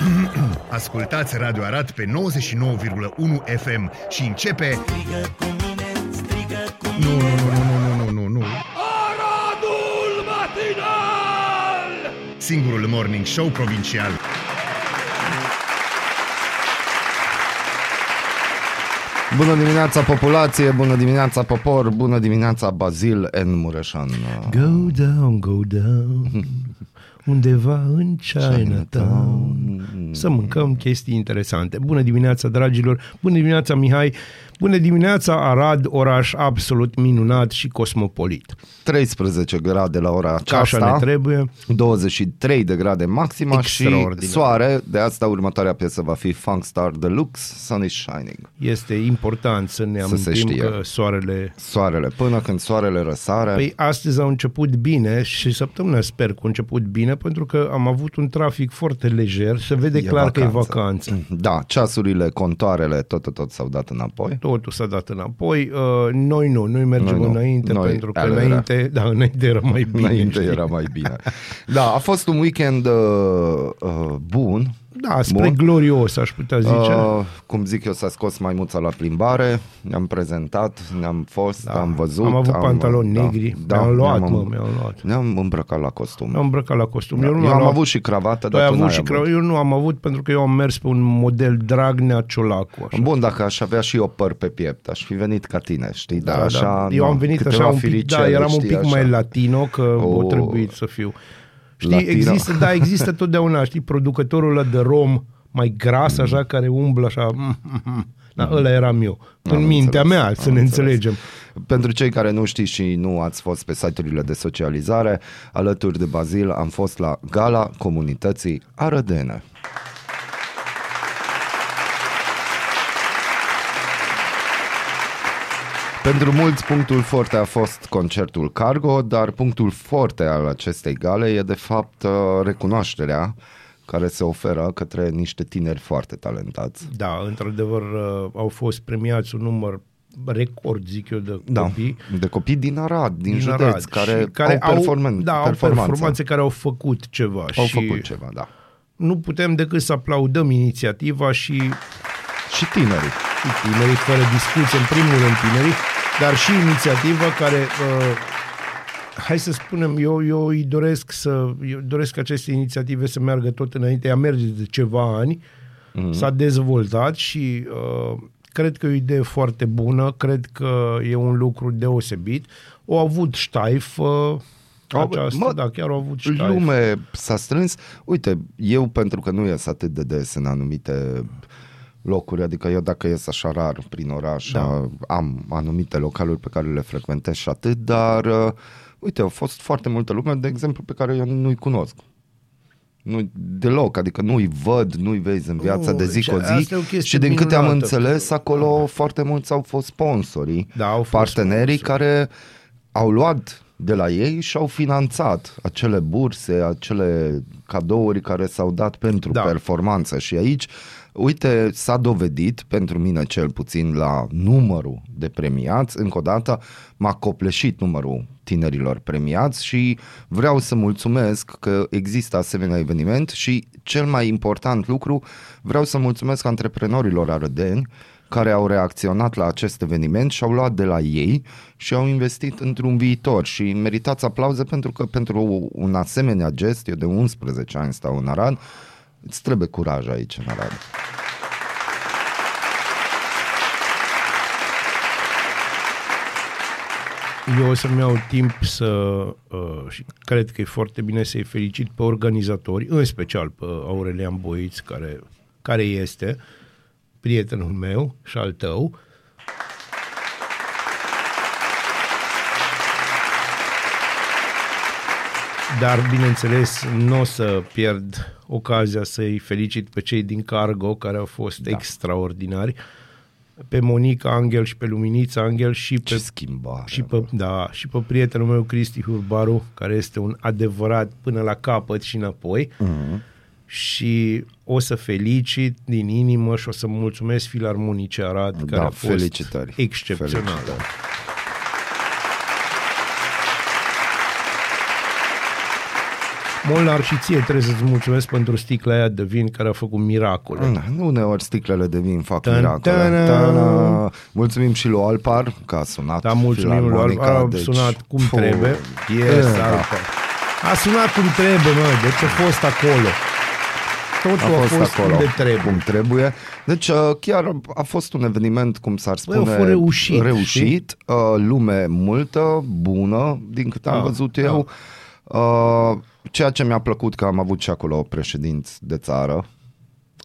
Ascultați Radio Arat pe 99,1 FM și începe... Strigă cu mine, strigă cu Nu, nu, nu, nu, nu, nu, nu, nu. Aradul matinal! Singurul morning show provincial. Bună dimineața populație, bună dimineața popor, bună dimineața Bazil N. Mureșan. Go down, go down Undeva în Chinatown. Să mâncăm chestii interesante. Bună dimineața dragilor. Bună dimineața Mihai Bună dimineața Arad, oraș absolut minunat și cosmopolit 13 grade la ora Ca așa aceasta, ne trebuie 23 de grade maxima și Extraordinar. soare. De asta următoarea piesă va fi Funk Star Deluxe, Sun is Shining. Este important să ne Să se amintim știe. că soarele Soarele, până când soarele răsare. Păi astăzi au început bine și săptămâna sper că a început bine pentru că am avut un trafic foarte lejer, se vede E clar că e vacanță. vacanță. Da, ceasurile, contoarele, tot, tot, tot s-au dat înapoi. Totul s-a dat înapoi. Uh, noi nu, noi mergem Noi nu. înainte Noi- pentru că alea era. înainte, da, înainte era mai bine. Înainte știi? era mai bine. Da, a fost un weekend uh, uh, bun. Da, spre Bun. glorios, aș putea zice. Uh, cum zic eu, s-a scos maimuța la plimbare, ne-am prezentat, ne-am fost, Da. am văzut. Am avut pantaloni da, negri, da, mi-au luat, ne-am, mă, mi-au luat. Ne-am îmbrăcat la costum. am îmbrăcat la costum. Da, Eu, nu eu am am luat- avut și cravată, Tu ai dar tu avut n-ai și avut. crău. Eu nu am avut pentru că eu am mers pe un model Dragnea Ciolacu. Așa. Bun, dacă aș avea și eu păr pe piept, aș fi venit ca tine, știi? Dar Da, așa, da. Eu nu, am venit câteva așa un pic, da, firicele, eram un știi, pic așa. mai latino, că o O, trebuit să fiu. Știi, latino. există, da, există totdeauna, știi, producătorul ăla de rom mai gras, Mm. așa, care umblă așa, da, ăla eram eu. Am în mintea înțeles, mea, am să ne înțeles. înțelegem. Pentru cei care nu știți și nu ați fost pe site-urile de socializare, alături de Bazil am fost la Gala Comunității Arădene. Pentru mulți, punctul forte a fost concertul Cargo, dar punctul forte al acestei gale e de fapt uh, recunoașterea care se oferă către niște tineri foarte talentați. Da, într-adevăr, uh, au fost premiați un număr record, zic eu, de Da, copii. de copii din Arad, din, din județ, Arad care, și care au, performan- da, au performanță. performanțe care au făcut ceva. Au și făcut ceva, da. Nu putem decât să aplaudăm inițiativa și Și tinerii. și tinerii, fără discuție, în primul rând tinerii, dar și inițiativa care, uh, hai să spunem, eu, eu îi doresc să, eu doresc ca aceste inițiative să meargă tot înainte, ea merge de ceva ani, mm-hmm. s-a dezvoltat și uh, cred că e o idee foarte bună, cred că e un lucru deosebit. O avut ștaif, uh, aceasta, mă, da, chiar au avut ștaif. Lume s-a strâns. Uite, eu pentru că nu ies atât de des în anumite locuri, adică eu dacă ies așa rar prin oraș, Da. da. am anumite localuri pe care le frecventez și atât, dar uh, uite, au fost foarte multă lume, de exemplu, pe care eu nu-i cunosc. Nu deloc, adică nu-i văd, nu-i vezi în viața Nu, de zi și cu asta zi e o chestie și din câte am minunată. înțeles, acolo foarte mulți au fost sponsorii, Da, au fost partenerii sponsori. care au luat de la ei și au finanțat acele burse, acele cadouri care s-au dat pentru Da. da. performanță și aici Uite, s-a dovedit, pentru mine cel puțin, la numărul de premiați, încă o dată m-a copleșit numărul tinerilor premiați și vreau să mulțumesc că există asemenea eveniment și cel mai important lucru, vreau să mulțumesc antreprenorilor arădeni care au reacționat la acest eveniment și au luat de la ei și au investit într-un viitor și meritați aplauze pentru că pentru un asemenea gest, eu de 11 ani stau în Arad, îți trebuie curaj aici în Arad. Eu o să-mi iau timp să, uh, și cred că e foarte bine să-i felicit pe organizatori, în special pe Aurelian Boiț, care, care este prietenul meu și al tău. Dar, bineînțeles, nu o să pierd ocazia să-i felicit pe cei din Cargo, care au fost da. extraordinari, pe Monica Angel și pe Luminița Angel și Ce pe schimbare! și pe, da, și pe prietenul meu Cristi Hurbaru, care este un adevărat până la capăt și înapoi. Mhm. Și o să felicit din inimă și o să mulțumesc Filarmonice Arad, care Da, a fost felicitări. excepțională. Felicitări. Molnar și ție trebuie să-ți mulțumesc pentru sticla aia de vin care a făcut miracole. Da, uneori sticlele de vin fac Tan, miracole. tana. Tana. Mulțumim și lui Alpar că a sunat. Da, mulțumim lui filarmonica, Alpar, a deci, sunat cum fu, trebuie. Yes, da. Alpar. A sunat cum trebuie, mă, deci a fost acolo. Totul a fost, acolo unde trebuie. cum trebuie. Deci uh, chiar a fost un eveniment, cum s-ar Băi, a spune, fost reușit, reușit uh, lume multă, bună, din câte am Da, văzut da. eu. Uh, ceea ce mi-a plăcut că am avut și acolo președinți de țară,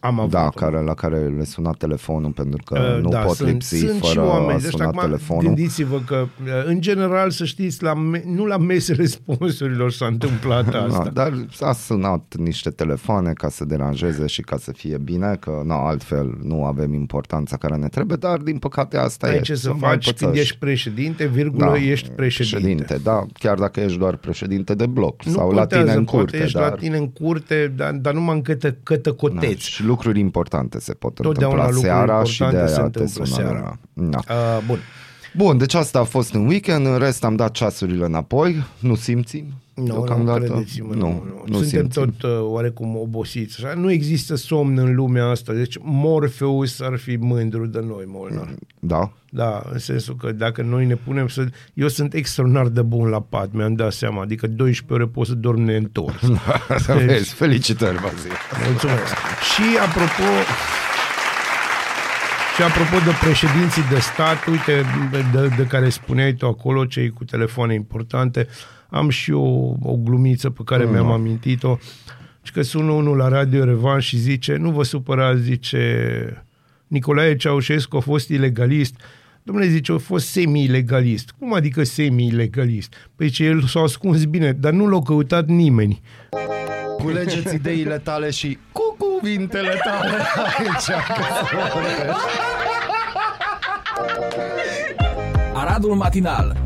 Am avut da, care, la care le suna telefonul pentru că Uh, nu pot sunt, lipsi sunt și fără oameni. a Deci, suna acum, telefonul. Gândiți-vă că, uh, în general, să știți, la me- nu la mesele sponsorilor s-a întâmplat asta. Da, dar a sunat niște telefoane ca să deranjeze și ca să fie bine, că na, altfel nu avem importanța care ne trebuie, dar din păcate asta Ai e. ce să mai faci când pățăși. ești președinte, virgulă, ești președinte. președinte. Da, chiar dacă ești doar președinte de bloc Nu sau la contează, tine în poate curte. ești dar, la tine în curte, dar, dar numai în cătă, da, cătăcoteți. și lucruri importante se pot Totdeauna întâmpla lucruri seara și de importante se aia te întâmplă sună. seara. Da. Uh, bun. Bun, deci asta a fost în weekend, în rest am dat ceasurile înapoi, nu simțim? Nu, nu, deocamdată? credeți-mă, nu, nu. nu Suntem simțim. tot uh, oarecum obosiți. Așa. Nu există somn în lumea asta, deci Morpheus ar fi mândru de noi, Molnar. Da? Da, în sensul că dacă noi ne punem să... Eu sunt extraordinar de bun la pat, mi-am dat seama, adică 12 ore pot să dorm neîntors. Vezi, felicitări, Bazil. Mulțumesc. Și apropo, și apropo de președinții de stat, uite, de, de care spuneai tu acolo, cei cu telefoane importante, am și eu o glumiță pe care mi-am amintit-o. Și că sună unul la Radio Revan și zice, nu vă supărați, zice, Nicolae Ceaușescu a fost ilegalist. Domnule, zice, a fost semi-ilegalist. Cum adică semi-ilegalist? Păi ce el s-a ascuns bine, dar nu l-a căutat nimeni. Culegeți ideile tale și cu cuvintele tale aici. Aradul Matinal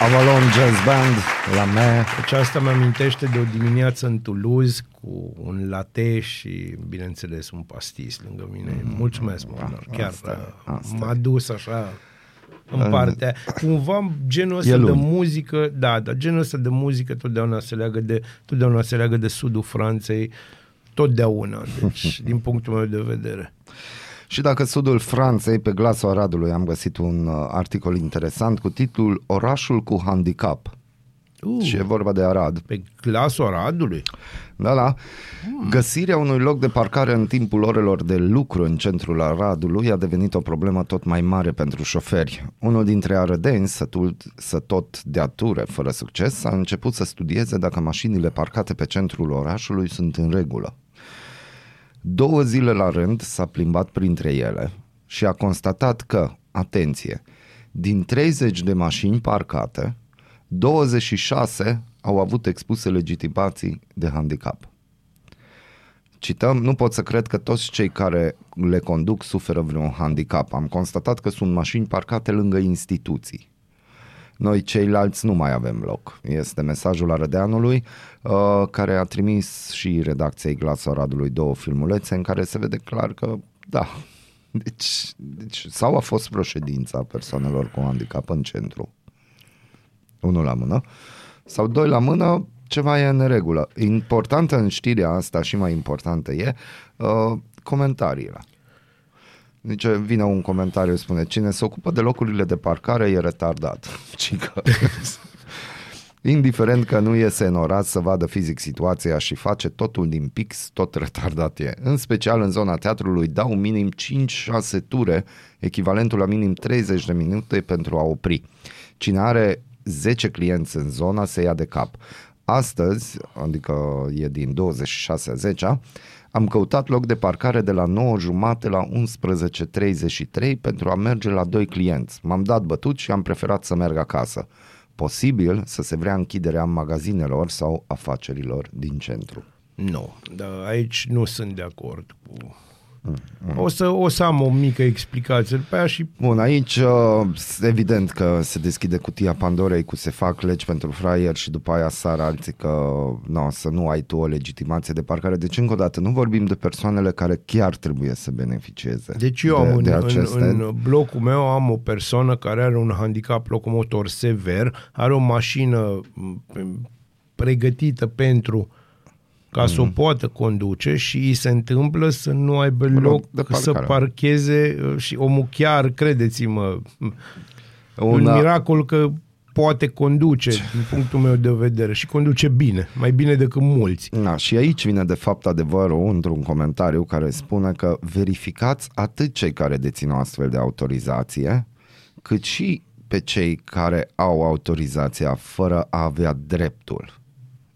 Avalon Jazz Band, la mea. Deci asta mi amintește de o dimineață în Toulouse cu un latte și, bineînțeles, un pastis lângă mine. Mulțumesc, Molnar. Chiar Mm, asta, uh, asta. m-a dus așa în partea. Cumva genul ăsta E de luni. muzică, da, dar genul ăsta de muzică totdeauna se leagă de, totdeauna se leagă de sudul Franței, totdeauna, deci, din punctul meu de vedere. Și dacă sudul Franței, pe glasul Aradului, am găsit un uh, articol interesant cu titlul Orașul cu handicap. Uh, Și e vorba de Arad. pe glasul Aradului? Da, da. Găsirea unui loc de parcare în timpul orelor de lucru în centrul Aradului a devenit o problemă tot mai mare pentru șoferi. Unul dintre arădenți, sătul, să tot dea ture fără succes, a început să studieze dacă mașinile parcate pe centrul orașului sunt în regulă. Două zile la rând s-a plimbat printre ele și a constatat că, atenție, din 30 de mașini parcate, 26 au avut expuse legitimații de handicap. Cităm, nu pot să cred că toți cei care le conduc suferă vreun handicap. Am constatat că sunt mașini parcate lângă instituții. Noi ceilalți nu mai avem loc. Este mesajul Arădeanului uh, care a trimis și redacției Glasul Aradului două filmulețe în care se vede clar că da, deci, deci sau a fost proședința persoanelor cu handicap în centru, unul la mână, sau doi la mână, ceva e în neregulă. Importantă în știrea asta și mai importantă e uh, comentariile. Deci vine un comentariu, spune, cine se ocupă de locurile de parcare e retardat. Cică. Indiferent că nu iese în oraș să vadă fizic situația și face totul din pix, tot retardat e. În special în zona teatrului dau minim 5-6 ture, echivalentul la minim 30 de minute pentru a opri. Cine are 10 clienți în zona se ia de cap. Astăzi, adică e din 26 a 10 am căutat loc de parcare de la 9 jumate la 11.33 pentru a merge la doi clienți. M-am dat bătut și am preferat să merg acasă. Posibil să se vrea închiderea magazinelor sau afacerilor din centru. Nu, dar aici nu sunt de acord cu... O să, o să am o mică explicație pe aia și Bun, aici uh, evident că se deschide cutia Pandorei cu se fac legi pentru fraier și după aia sar alții că no, să nu ai tu o legitimație de parcare. Deci încă o dată nu vorbim de persoanele care chiar trebuie să beneficieze Deci eu de, am în, de în, aceste... în blocul meu am o persoană care are un handicap locomotor sever, are o mașină m, pregătită pentru ca să o poată conduce și îi se întâmplă să nu aibă Loc loc de să parcare. parcheze uh, și omul chiar, credeți-mă, un Una- miracol că poate conduce din punctul meu de vedere și conduce bine, mai bine decât mulți. Da, și aici vine de fapt adevărul într-un comentariu care spune că verificați atât cei care dețin o astfel de autorizație, cât și pe cei care au autorizația fără a avea dreptul.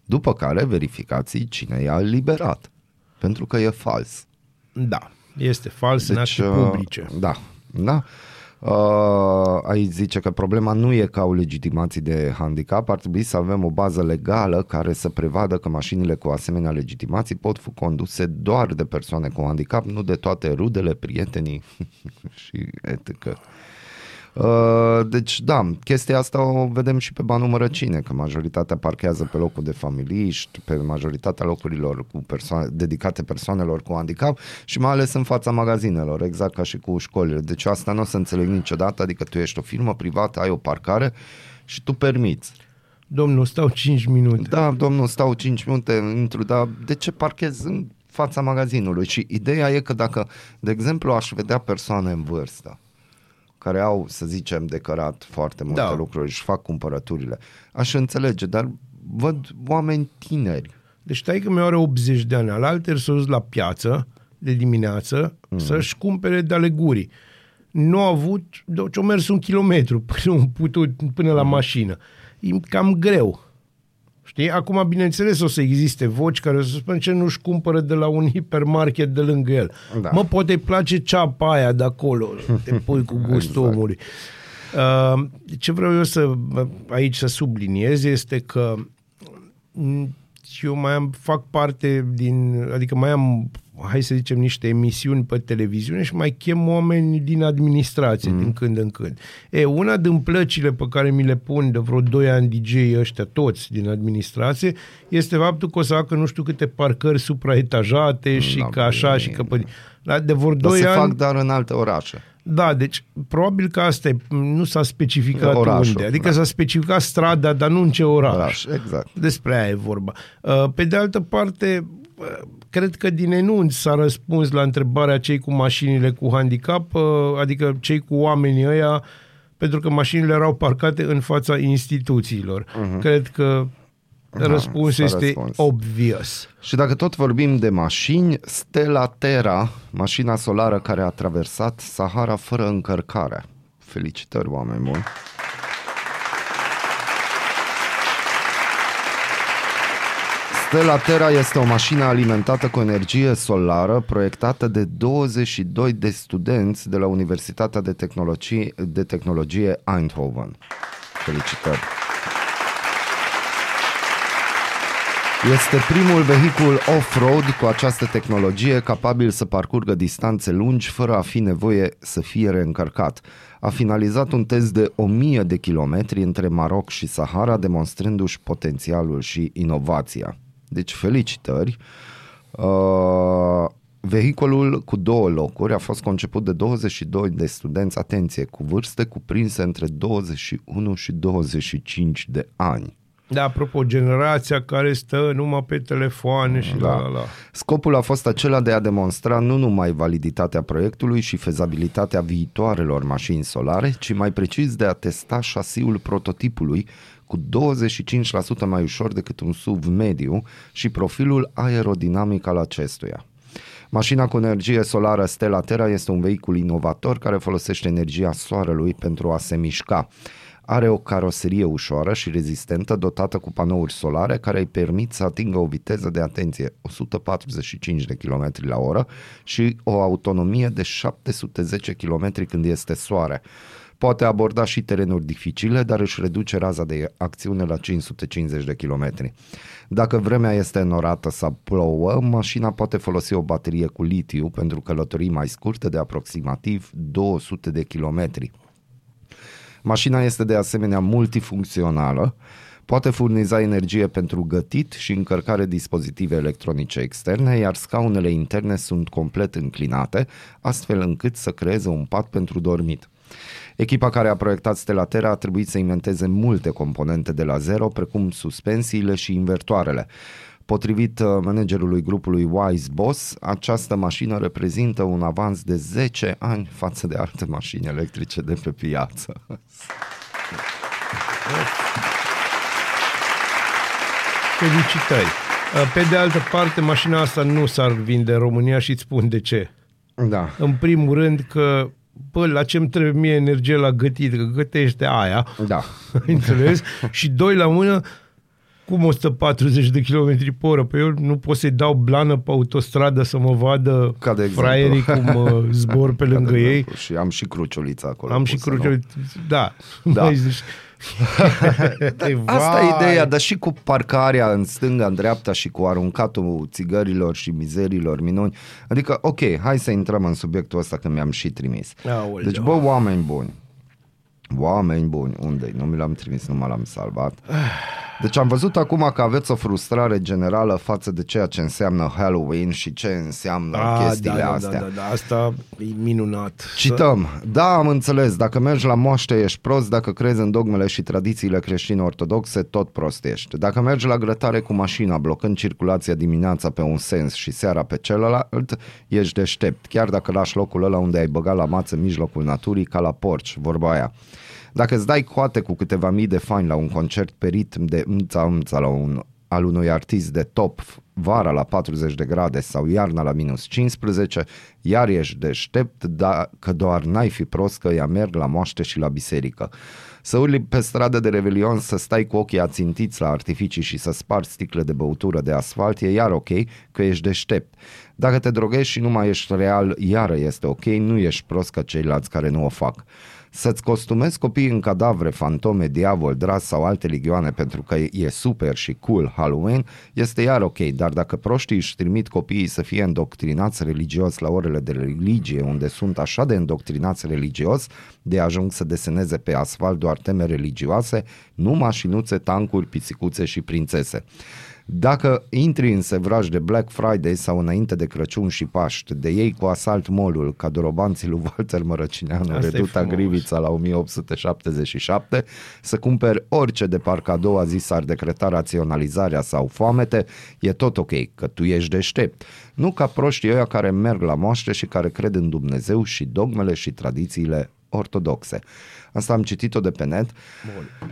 După care verificați cine i-a eliberat. Pentru că e fals. Da, este fals deci, în acte uh, publice. Da, da. Uh, aici zice că problema nu e că au legitimații de handicap, ar trebui să avem o bază legală care să prevadă că mașinile cu asemenea legitimații pot fi conduse doar de persoane cu handicap, nu de toate rudele, prietenii și etc. Uh, deci, da, chestia asta o vedem și pe banul mărăcine, că majoritatea parchează pe locul de familiști, pe majoritatea locurilor cu persoane, dedicate persoanelor cu handicap și mai ales în fața magazinelor, exact ca și cu școlile. Deci asta nu o să înțeleg niciodată, adică tu ești o firmă privată, ai o parcare și tu permiți. Domnul, stau 5 minute. Da, domnul, stau 5 minute, intru, dar de ce parchez în fața magazinului? Și ideea e că dacă, de exemplu, aș vedea persoane în vârstă, care au, să zicem, decărat foarte multe Da. lucruri și fac cumpărăturile, aș înțelege, dar văd oameni tineri. Deci taică mi are 80 de ani, alalter s-a dus la piață de dimineață mm. să-și cumpere de alegurii. Nu a avut, deci a mers un kilometru până, a putut, până la mașină. E cam greu. Știi? Acum, bineînțeles, o să existe voci care o să spun ce nu-și cumpără de la un hipermarket de lângă el. Da. Mă, poate îi place ceapa aia de acolo, te pui cu gustul Exact. omului. Uh, ce vreau eu să aici să subliniez este că Mm, și eu mai am, fac parte din, adică mai am, hai să zicem, niște emisiuni pe televiziune și mai chem oameni din administrație mm. din când în când. E, una din plăcile pe care mi le pun de vreo 2 ani DJ ăștia toți din administrație este faptul că o să facă nu știu câte parcări supraetajate și Da, că așa și că pe... Da, de vor Dar 2 se ani... fac dar în alte orașe. Da, deci probabil că asta e, nu s-a specificat Orașul, unde. Adică da. s-a specificat strada, dar nu în ce oraș. Oraș, exact. Despre aia e vorba. Uh, Pe de altă parte, uh, cred că din enunț s-a răspuns la întrebarea cei cu mașinile cu handicap, uh, adică cei cu oamenii ăia, pentru că mașinile erau parcate în fața instituțiilor. Uh-huh. Cred că răspunsul s-a este răspuns. obvious. Și dacă tot vorbim de mașini, Stella Terra, mașina solară care a traversat Sahara fără încărcare. Felicitări, oameni buni! Stella Terra este o mașină alimentată cu energie solară proiectată de 22 de studenți de la Universitatea de Tehnologie, de Tehnologie Eindhoven. Felicitări! Este primul vehicul off-road cu această tehnologie capabil să parcurgă distanțe lungi fără a fi nevoie să fie reîncărcat. A finalizat un test de 1000 de kilometri între Maroc și Sahara, demonstrându-și potențialul și inovația. Deci felicitări! Uh, vehiculul cu două locuri a fost conceput de 22 de studenți, atenție, cu vârste cuprinse între 21 și 25 de ani. Da, apropo, generația care stă numai pe telefoane și Da. la la la. Scopul a fost acela de a demonstra nu numai validitatea proiectului și fezabilitatea viitoarelor mașini solare, ci mai precis de a testa șasiul prototipului cu 25% mai ușor decât un SUV mediu și profilul aerodinamic al acestuia. Mașina cu energie solară Stella Terra este un vehicul inovator care folosește energia soarelui pentru a se mișca. Are o caroserie ușoară și rezistentă dotată cu panouri solare care îi permit să atingă o viteză de atenție 145 de km la oră și o autonomie de 710 km când este soare. Poate aborda și terenuri dificile, dar își reduce raza de acțiune la 550 de kilometri. Dacă vremea este norată sau plouă, mașina poate folosi o baterie cu litiu pentru călătorii mai scurte de aproximativ 200 de kilometri. Mașina este de asemenea multifuncțională, poate furniza energie pentru gătit și încărcare dispozitive electronice externe, iar scaunele interne sunt complet înclinate, astfel încât să creeze un pat pentru dormit. Echipa care a proiectat Stelatera a trebuit să inventeze multe componente de la zero, precum suspensiile și invertoarele. Potrivit uh, managerului grupului Wise Boss, această mașină reprezintă un avans de 10 ani față de alte mașini electrice de pe piață. Felicitări. Uh, Pe de altă parte, mașina asta nu s-ar vinde în România și îți spun de ce. Da. În primul rând că, bă, la ce-mi trebuie mie energie la gătit, că gătește aia, Da. înțeles? și doi la mână, cum 140 de km pe oră? Pe eu nu pot să-i dau blană pe autostradă să mă vadă Ca de exemplu. fraierii cum uh, zbor pe lângă ei. Și am și cruciulița acolo. Am și pusă, nu? cruciul. Da. Da. Mai zici- Asta e Vai. ideea, dar și cu parcarea în stânga, în dreapta și cu aruncatul țigărilor și mizerilor minuni. Adică, ok, hai să intrăm în subiectul ăsta că mi-am și trimis. Aoleu. Deci, bă, oameni buni, oameni buni, unde Nu mi l-am trimis, nu mă l-am salvat. Deci am văzut acum că aveți o frustrare generală față de ceea ce înseamnă Halloween și ce înseamnă Ah, chestiile da, da, astea. Da, da, da, asta e minunat. Cităm. Da, am înțeles. Dacă mergi la moaște, ești prost. Dacă crezi în dogmele și tradițiile creștine ortodoxe, tot prost ești. Dacă mergi la grătare cu mașina, blocând circulația dimineața pe un sens și seara pe celălalt, ești deștept. Chiar dacă lași locul ăla unde ai băgat la mață în mijlocul naturii, ca la porci, vorba aia. Dacă îți dai coate cu câteva mii de fani la un concert pe ritm de mța mța la un al unui artist de top vara la 40 de grade sau iarna la minus 15, iar ești deștept dacă doar n-ai fi prost că ea merg la moaște și la biserică. Să urli pe stradă de revelion, să stai cu ochii ațintiți la artificii și să spargi sticle de băutură de asfalt, e iar ok că ești deștept. Dacă te droghezi și nu mai ești real, iară este ok, nu ești prost ca ceilalți care nu o fac. Să-ți costumezi copiii în cadavre, fantome, diavol, dras sau alte ligioane pentru că e super și cool Halloween, este iar ok, dar dacă proștii își trimit copiii să fie îndoctrinați religios la orele de religie, unde sunt așa de îndoctrinați religios, de ajung să deseneze pe asfalt doar teme religioase, nu mașinuțe, tancuri, pisicuțe și prințese. Dacă intri în sevraj de Black Friday sau înainte de Crăciun și Paști, de ei cu asalt molul ca dorobanții lui Walter Mărăcineanu, Asta e reduta frumos. Grivița la 1877, să cumperi orice de parcă a doua zi s-ar decreta raționalizarea sau foamete, e tot ok, că tu ești deștept. Nu ca proștii ăia care merg la moaște și care cred în Dumnezeu și dogmele și tradițiile ortodoxe. Asta am citit-o de pe net.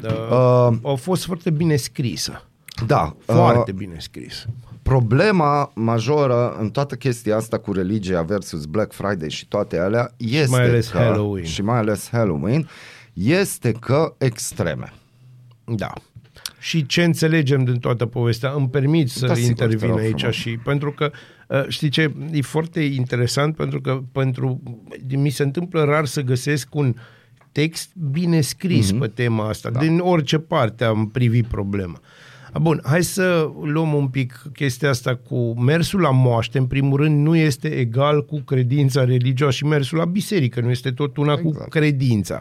Da, Uh, a fost foarte bine scrisă. Da, Foarte uh, bine scrisă. problema majoră în toată chestia asta cu religia versus Black Friday și toate alea este mai ales că, Halloween. și mai ales Halloween este că extreme. Da. Și ce înțelegem din toată povestea, îmi permit să Da, da, sigur, te intervin rog aici frumos. și pentru că uh, știi ce, e foarte interesant pentru că pentru mi se întâmplă rar să găsesc un text bine scris Mhm. mm-hmm. pe tema asta, da. din orice parte am privit problema. A, Bun, hai să luăm un pic chestia asta cu mersul la moaște, în primul rând, nu este egal cu credința religioasă și mersul la biserică, nu este tot una exact. cu Exact. credința.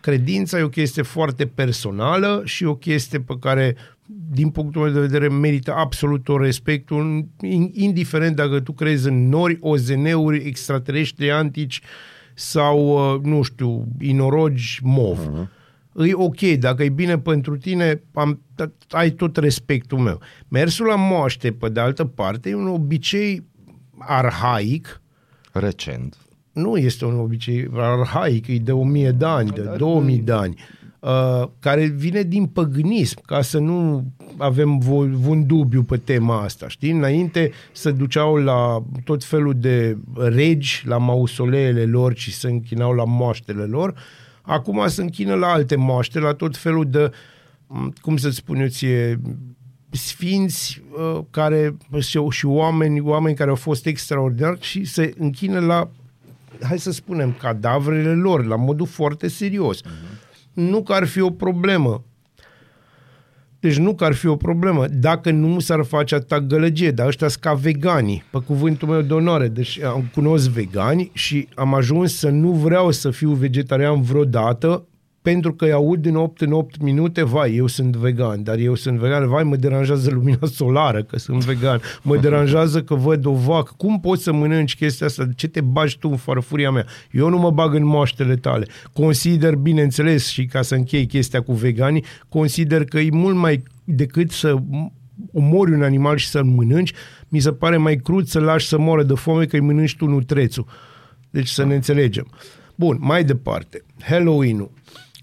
Credința e o chestie foarte personală și o chestie pe care, din punctul meu de vedere, merită absolut tot respectul, in- indiferent dacă tu crezi în nori, OZN-uri, extraterestri antici sau, uh, nu știu, inorogi mov. Uh-huh. E ok, dacă e bine pentru tine, am, ai tot respectul meu. Mersul la moaște, pe de altă parte, e un obicei arhaic, Recent. nu este un obicei arhaic, e de 1000 de ani, de 2000 de ani, uh, care vine din păgânism, ca să nu avem vo- un dubiu pe tema asta, știi? Înainte se duceau la tot felul de regi, la mausoleele lor și se închinau la moaștele lor, acum se închină la alte moaște, la tot felul de, m, cum să spun eu ție, sfinți uh, care și, și oameni, oameni care au fost extraordinari și se închină la hai să spunem, cadavrele lor, la modul foarte serios. Nu că ar fi o problemă. Deci nu că ar fi o problemă dacă nu s-ar face atâta gălăgie, dar ăștia sunt ca veganii, pe cuvântul meu de onoare. Deci am cunosc vegani și am ajuns să nu vreau să fiu vegetarian vreodată pentru că îi aud din 8 în 8 minute, vai, eu sunt vegan, dar eu sunt vegan, vai, mă deranjează lumina solară că sunt vegan, mă deranjează că văd o vacă, cum poți să mănânci chestia asta, ce te bagi tu în farfuria mea? Eu nu mă bag în moaștele tale. Consider, bineînțeles, și ca să închei chestia cu veganii, consider că e mult mai decât să omori un animal și să-l mănânci, mi se pare mai crud să lași să moară de foame că îi mănânci tu nutrețul. Deci să ne înțelegem. Bun, mai departe. Halloween-ul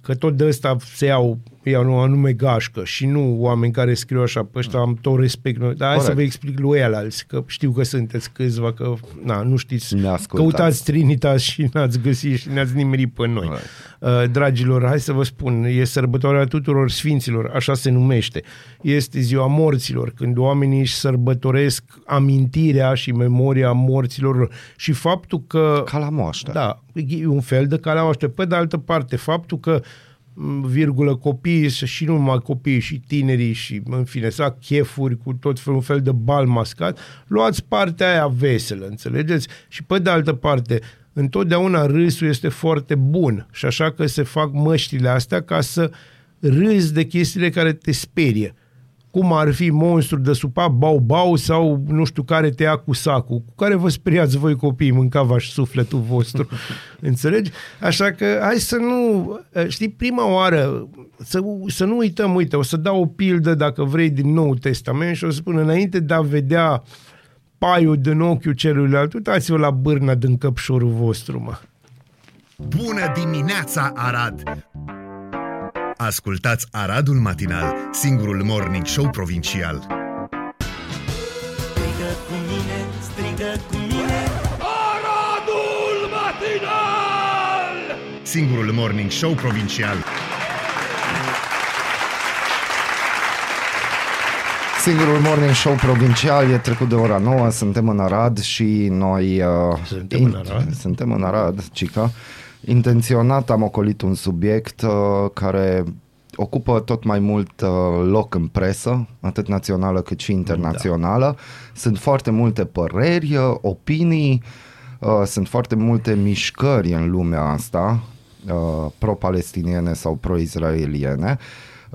că tot de ăsta se iau, iau o anume gașcă și nu oameni care scriu așa, pe ăștia am tot respect. Dar hai să Corect. vă explic lui alții, că știu că sunteți câțiva, că na, nu știți. Ne ascultați. Căutați Trinitas și n-ați găsit și ne-ați nimerit pe noi. Uh, dragilor, hai să vă spun, e sărbătoarea tuturor sfinților, așa se numește. Este ziua morților, când oamenii își sărbătoresc amintirea și memoria morților lor. și faptul că... Ca la moaște. Da, e un fel de calaoaște. Pe de altă parte, faptul că m, virgulă copiii și și nu numai copiii și tinerii și în fine să fac chefuri cu tot felul un fel de bal mascat, luați partea aia veselă, înțelegeți? Și pe de altă parte, întotdeauna râsul este foarte bun. Și așa că se fac măștile astea ca să râzi de chestiile care te sperie cum ar fi monstru de supa bau-bau sau nu știu care te ia cu sacul, cu care vă speriați voi copii, mâncava-și sufletul vostru. Înțelegi? Așa că hai să nu, știi, prima oară, să, să nu uităm, uite, o să dau o pildă dacă vrei din Nou Testament și o să spun înainte de a vedea paiul din ochiul celuilalt, uitați-vă la bârna din căpșorul vostru, mă. Bună dimineața, Arad! Ascultați Aradul Matinal, singurul morning show provincial. Strigă cu mine, strigă cu mine Aradul Matinal! Singurul morning show provincial. Singurul morning show provincial e trecut de ora 9, suntem în Arad și noi... Uh, Suntem în Arad? Suntem în Arad, Cica. Intenționat am ocolit un subiect uh, care ocupă tot mai mult uh, loc în presă, atât națională cât și internațională. Da. Sunt foarte multe păreri, uh, opinii, uh, sunt foarte multe mișcări în lumea asta, uh, pro-palestiniene sau pro-izraeliene.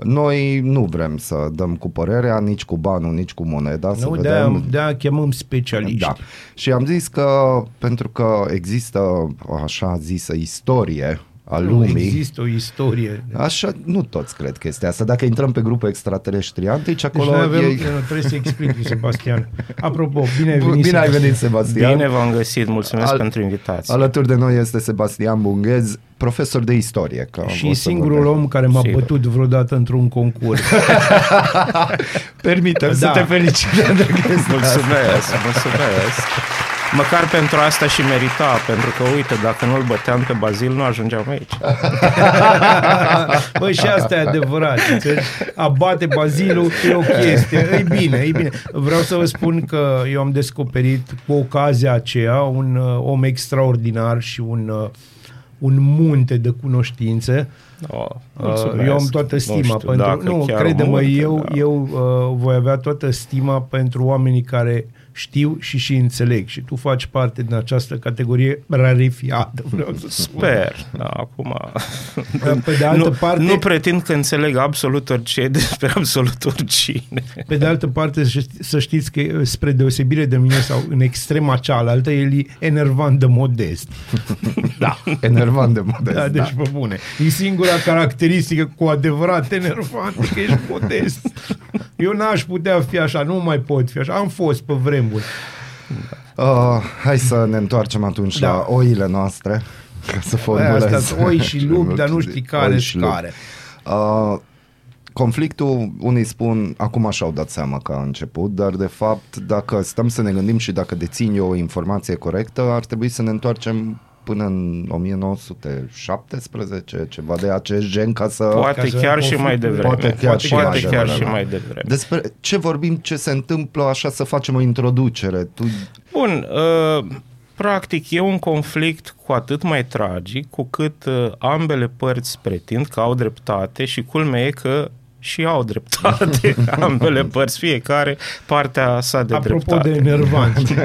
Noi nu vrem să dăm cu părerea, nici cu banul, nici cu moneda, să Nu, vedem de-aia, de-aia chemăm specialiști. da. Și am zis că pentru că există o așa zisă istorie a Nu lumii. există o istorie. Așa, nu toți cred chestia asta. Dacă intrăm pe grupul extraterestri antici, Deci acolo noi avem, ei... nu, trebuie să explic lui Sebastian. Apropo, bine ai venit. Bine ai Sebastian. venit, Sebastian. Bine v-am găsit, mulțumesc Al- pentru invitație. Alături de noi este Sebastian Bunghez, profesor de istorie. Că o Și să singurul vorbim. om care m-a Sigur. bătut vreodată într-un concurs. Permite Da. să te felicit de chestia asta. Mulțumesc, mulțumesc. Măcar pentru asta și merita, pentru că, uite, dacă nu-l băteam pe Bazil, nu ajungeam aici. Băi, și asta e adevărat. înțelegi? A bate bazilul e o chestie. E bine, e bine. Vreau să vă spun că eu am descoperit cu ocazia aceea un uh, om extraordinar și un, uh, un munte de cunoștințe. Oh, Uh, eu am toată stima nu știu, pentru... dacă Nu, chiar crede-mă, multe, eu, da. eu uh, voi avea toată stima pentru oamenii care știu și și înțeleg. Și tu faci parte din această categorie rarefiată, vreau să spun. Sper, da, acum... Pe de altă nu, parte- nu pretind că înțeleg absolut orice despre absolut oricine. Pe de altă parte, să ști- să știți că spre deosebire de mine sau în extrema cealaltă, el e enervant de modest. Da, enervant de modest. Da, deci pe bune. E singura caracteristică cu adevărat enervant că ești modest. Eu n-aș putea fi așa, nu mai pot fi așa. Am fost pe vremuri. Uh, hai să ne întoarcem atunci Da. la oile noastre. Ca să formulez. Aia asta, oi și lupi, dar nu știi care Oi sunt și lupi. care. Uh, conflictul, unii spun, acum și-au dat seama că a început, dar de fapt, dacă stăm să ne gândim și dacă dețin eu o informație corectă, ar trebui să ne întoarcem până în 1917, ceva de acest gen, ca să... Poate Ca să chiar și conflictul- mai devreme. Poate chiar și poate mai chiar devreme. și mai devreme. Despre ce vorbim, ce se întâmplă, așa să facem o introducere. Tu... Bun, uh, practic, e un conflict cu atât mai tragic, cu cât uh, ambele părți pretind că au dreptate și culmea e că și au dreptate ambele părți, fiecare partea sa de Apropo dreptate. de enervanți.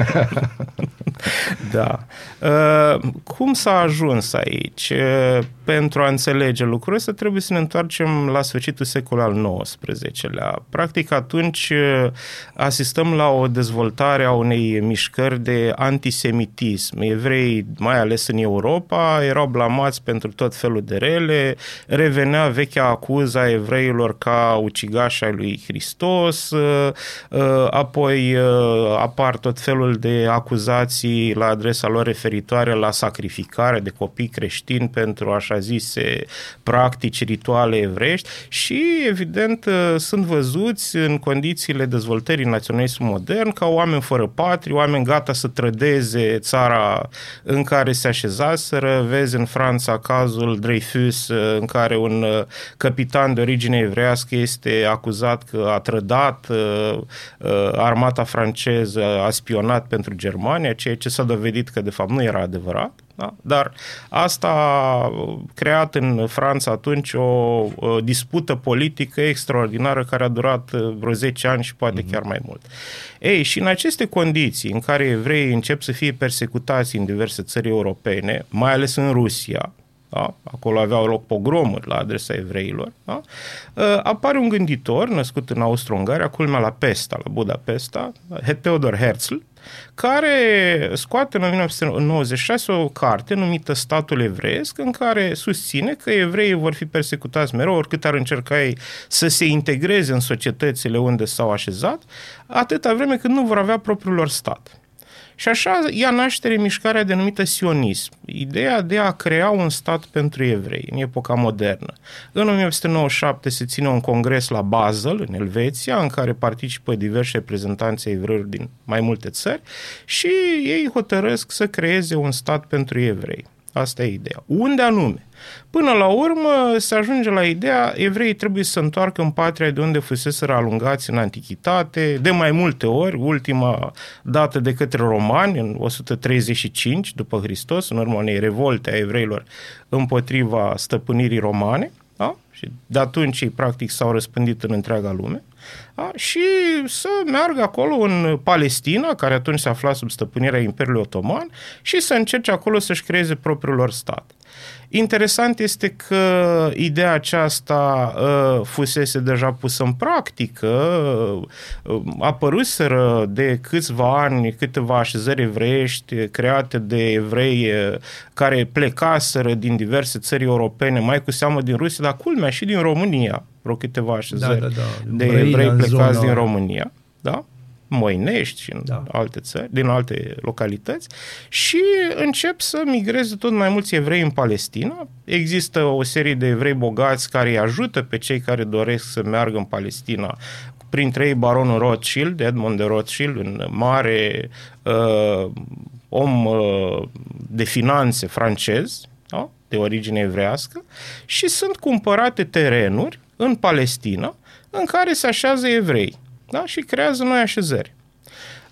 Da. Uh, cum s-a ajuns aici? Uh, pentru a înțelege lucrul ăsta trebuie să ne întoarcem la sfârșitul secolului al XIX-lea. Practic atunci uh, asistăm la o dezvoltare a unei mișcări de antisemitism. Evrei, mai ales în Europa, erau blamați pentru tot felul de rele, revenea vechea acuza evreilor ca ucigași ai lui Hristos, uh, uh, apoi uh, apar tot felul de acuzații la adresa lor referitoare la sacrificare de copii creștini pentru așa zise practici rituale evrești și evident uh, sunt văzuți în condițiile dezvoltării naționalism modern ca oameni fără patrie, oameni gata să trădeze țara în care se așezaseră. Vezi în Franța cazul Dreyfus uh, în care un uh, capitan de origine evrească este acuzat că a trădat uh, uh, armata franceză, a spionat pentru Germania, ceea ce s-a dovedit că de fapt nu era adevărat. Da? Dar asta a creat în Franța atunci o, o dispută politică extraordinară care a durat uh, vreo 10 ani și poate chiar mai mult. Ei, și în aceste condiții în care evreii încep să fie persecutați în diverse țări europene, mai ales în Rusia, da? acolo aveau loc pogromuri la adresa evreilor, da? apare un gânditor născut în Austro-Ungaria, culmea la Pesta, la Budapesta, Theodor Herzl, care scoate în 1996 o carte numită Statul Evreiesc, în care susține că evreii vor fi persecutați mereu, oricât ar încerca ei să se integreze în societățile unde s-au așezat, atâta vreme cât nu vor avea propriul lor stat. Și așa ia naștere mișcarea denumită sionism, ideea de a crea un stat pentru evrei în epoca modernă. În 1997 se ține un congres la Basel, în Elveția, în care participă diversi reprezentanți ai evreilor din mai multe țări și ei hotărăsc să creeze un stat pentru evrei. Asta e ideea. Unde anume? Până la urmă se ajunge la ideea evreii trebuie să se întoarcă în patria de unde fuseseră alungați în antichitate, de mai multe ori, ultima dată de către romani în 135 după Hristos, în urma unei revolte a evreilor împotriva stăpânirii romane. Da? Și de atunci ei practic s-au răspândit în întreaga lume. Da? Și să meargă acolo în Palestina, care atunci se afla sub stăpânirea Imperiului Otoman, și să încerce acolo să-și creeze propriul lor stat. Interesant este că ideea aceasta uh, fusese deja pusă în practică, uh, apăruseră de câțiva ani câteva așezări evreiești create de evrei uh, care plecaseră din diverse țări europene, mai cu seamă din Rusia, dar culmea și din România, vreo câteva așezări Da, da, da. de Brăila evrei în plecați zona- din România. Da? Moinești și în Da. alte țări, din alte localități și încep să migreze tot mai mulți evrei în Palestina. Există o serie de evrei bogați care îi ajută pe cei care doresc să meargă în Palestina printre ei baronul Rothschild, Edmond de Rothschild, un mare uh, om uh, de finanțe francez, da? de origine evrească, și sunt cumpărate terenuri în Palestina în care se așează evrei da? și creează noi așezări.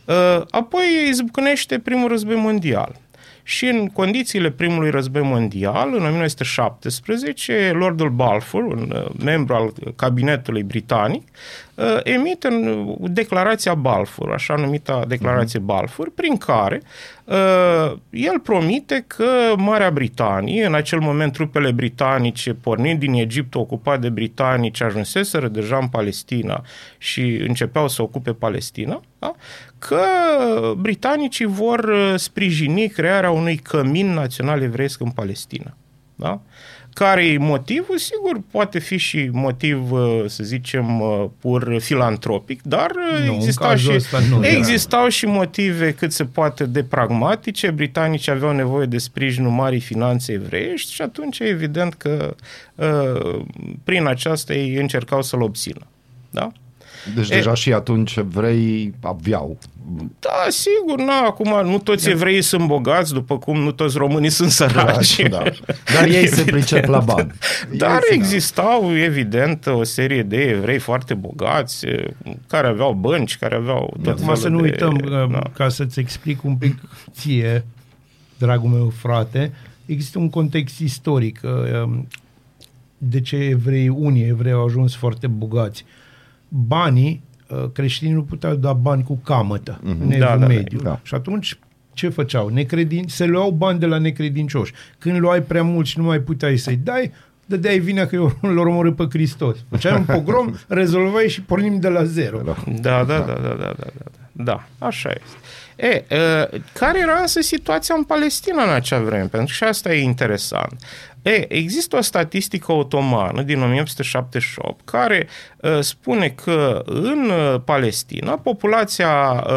Uh, Apoi izbucnește primul război mondial. Și în condițiile primului război mondial, în 1917, Lordul Balfour, un uh, membru al cabinetului britanic, uh, emite în declarația Balfour, așa numită declarație Balfour, prin care uh, el promite că Marea Britanie, în acel moment trupele britanice pornind din Egipt ocupat de britanici, ajunseseră deja în Palestina și începeau să ocupe Palestina, da? că britanicii vor uh, sprijini crearea unui cămin național evreiesc în Palestina. Da? Care e motivul? Sigur, poate fi și motiv, uh, să zicem, uh, pur filantropic, dar uh, Nu, în exista cazul și, ăsta nu, da. existau și motive cât se poate de pragmatice. Britanicii aveau nevoie de sprijinul marii finanțe evreiești și atunci e evident că uh, prin aceasta ei încercau să-l obțină. Da? Deci E- deja și atunci evrei aveau. Da, sigur, na, acum nu toți evreii sunt bogați, după cum nu toți românii sunt săraci. Da. Dar ei se pricep la bani. Dar Ei, existau, evident, o serie de evrei foarte bogați, eh, care aveau bănci, care aveau tot Acum să felul nu de, uităm, uh, da. ca să-ți explic un pic ție, dragul meu frate, există un context istoric. uh, De ce evrei, unii evrei au ajuns foarte bogați? Banii, uh, creștinii nu puteau da bani cu camătă mm-hmm. în Da, evul da, da, mediu. da. Și atunci ce făceau? Necredin... Se luau bani de la necredincioși. Când luai prea mult și nu mai puteai să-i dai, dădeai vina că eu l-au omorât pe Hristos. Făceai un pogrom, rezolvai și pornim de la zero. Da, da, da, da, da, da, da, da. Da, așa este. E, e, care era însă situația în Palestina în acea vreme? Pentru că și asta e interesant. E, există o statistică otomană din 1878 care e, spune că în e, Palestina populația e,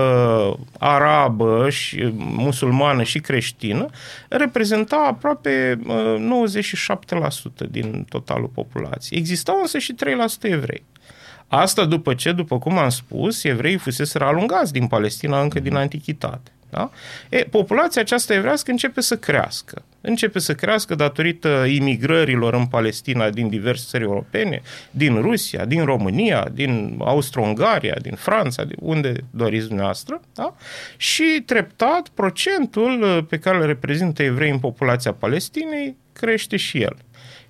arabă și e, musulmană și creștină reprezenta aproape e, 97% din totalul populației. Existau însă și 3% evrei. Asta după ce, după cum am spus, evreii fusese alungați din Palestina încă din antichitate. Da? E, populația aceasta evrească începe să crească. Începe să crească datorită imigrărilor în Palestina din diverse țări europene, din Rusia, din România, din Austro-Ungaria, din Franța, de unde doriți dumneavoastră. Da? Și treptat, procentul uh, pe care îl reprezintă evrei în populația Palestinei crește și el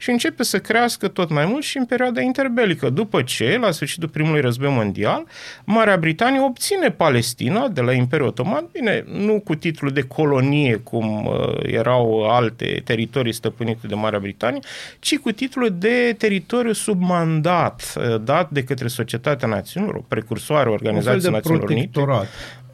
și începe să crească tot mai mult și în perioada interbelică. După ce, la sfârșitul primului război mondial, Marea Britanie obține Palestina de la Imperiul Otoman, bine, nu cu titlul de colonie, cum uh, erau alte teritorii stăpânite de Marea Britanie, ci cu titlul de teritoriu sub mandat, uh, dat de către Societatea Națiunilor, o precursoare Un fel Organizației de Națiunilor Unite.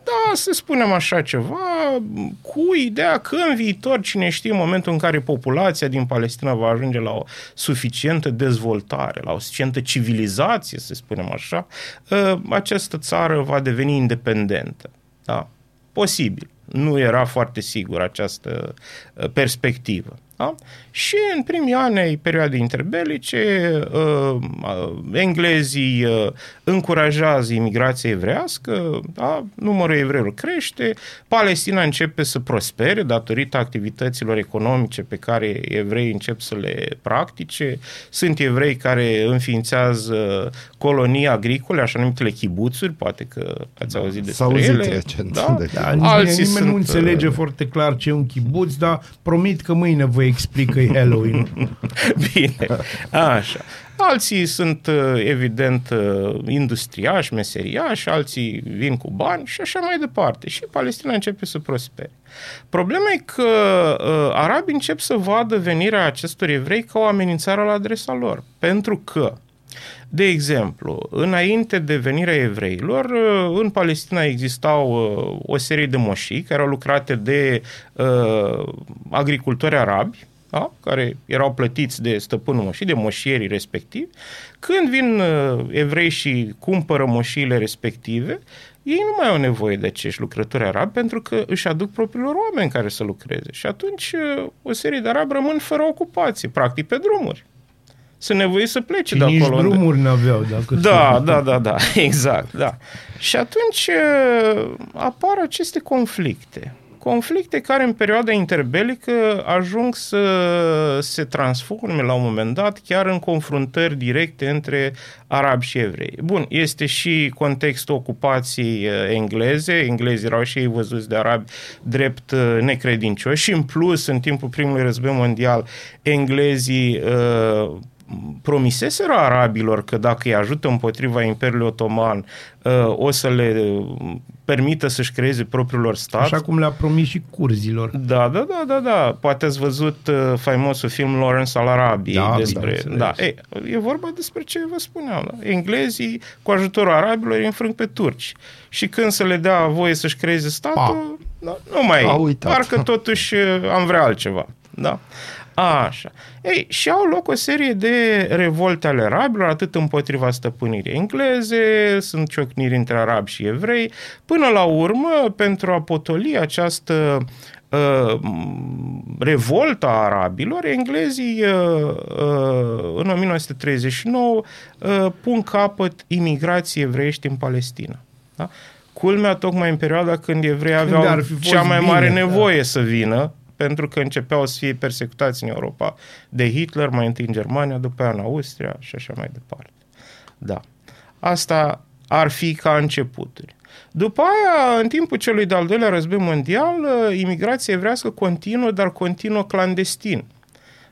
Protectorat. Da, să spunem așa ceva, cu ideea că în viitor, cine știe, în momentul în care populația din Palestina va ajunge la o suficientă dezvoltare, la o suficientă civilizație, să spunem așa, ă, această țară va deveni independentă. Da? Posibil. Nu era foarte sigur această ă, perspectivă. Da? Și în primii ani ai perioadei interbelice, uh, uh, englezii uh, încurajează imigrația evrească, da? numărul evreilor crește, Palestina începe să prospere datorită activităților economice pe care evreii încep să le practice. Sunt evrei care înființează colonii agricole, așa numitele chibuțuri, poate că ați auzit despre S-a auzit ele. recent Da? de- Da, nimeni, Alții nimeni nu sunt, înțelege uh, foarte clar ce e un kibuț, dar promit că mâine vă explic că e Halloween. Bine, așa. Alții sunt, uh, evident, uh, industriași, meseriași, alții vin cu bani și așa mai departe. Și Palestina începe să prospere. Problema e că uh, arabii încep să vadă venirea acestor evrei ca o amenințare la adresa lor. Pentru că de exemplu, înainte de venirea evreilor, uh, în Palestina existau uh, o serie de moșii care au lucrate de uh, agricultori arabi, da? care erau plătiți de stăpânul moșii, de moșierii respectivi. Când vin uh, evrei și cumpără moșiile respective, ei nu mai au nevoie de acești lucrători arabi pentru că își aduc propriilor oameni care să lucreze. Și atunci uh, o serie de arabi rămân fără ocupație, practic pe drumuri. Sunt nevoiți să plece Și de nici acolo. unde- drumuri n-aveau. Dacă da, da, da, da, exact, da. Și atunci uh, apar aceste conflicte. Conflicte care în perioada interbelică ajung să se transforme la un moment dat chiar în confruntări directe între arabi și evrei. Bun, este și contextul ocupației uh, engleze. Englezii erau și ei văzuți de arabi drept uh, necredincioși și în plus, în timpul primului război mondial, englezii uh, promiseseră arabilor că dacă îi ajută împotriva Imperiului Otoman, uh, o să le permită să-și creeze propriul lor stat. Așa cum le-a promis și curzilor. Da, da, da, da, da. Poate ați văzut uh, faimosul film Lawrence al Arabiei Da, despre... bineînțeles. Da, e, e vorba despre ce vă spuneam. Da? Englezii, cu ajutorul arabilor, îi înfrâng pe turci. Și când să le dea voie să-și creeze statul, da, nu mai Au e. uitat. Parcă totuși uh, am vrea altceva. Da. Așa. Ei, și au loc o serie de revolte ale arabilor, atât împotriva stăpânirii engleze, sunt ciocniri între arabi și evrei, până la urmă, pentru a potoli această uh, revoltă a arabilor, englezii uh, uh, în 1939 uh, pun capăt imigrației evreiești în Palestina. Da? Culmea tocmai în perioada când evreii aveau ar fi fost cea mai bine, mare da. nevoie să vină, pentru că începeau să fie persecutați în Europa de Hitler, mai întâi în Germania, după aia în Austria și așa mai departe. Da. Asta ar fi ca începuturi. După aia, în timpul celui de-al doilea război mondial, uh, imigrația evrească continuă, dar continuă clandestin.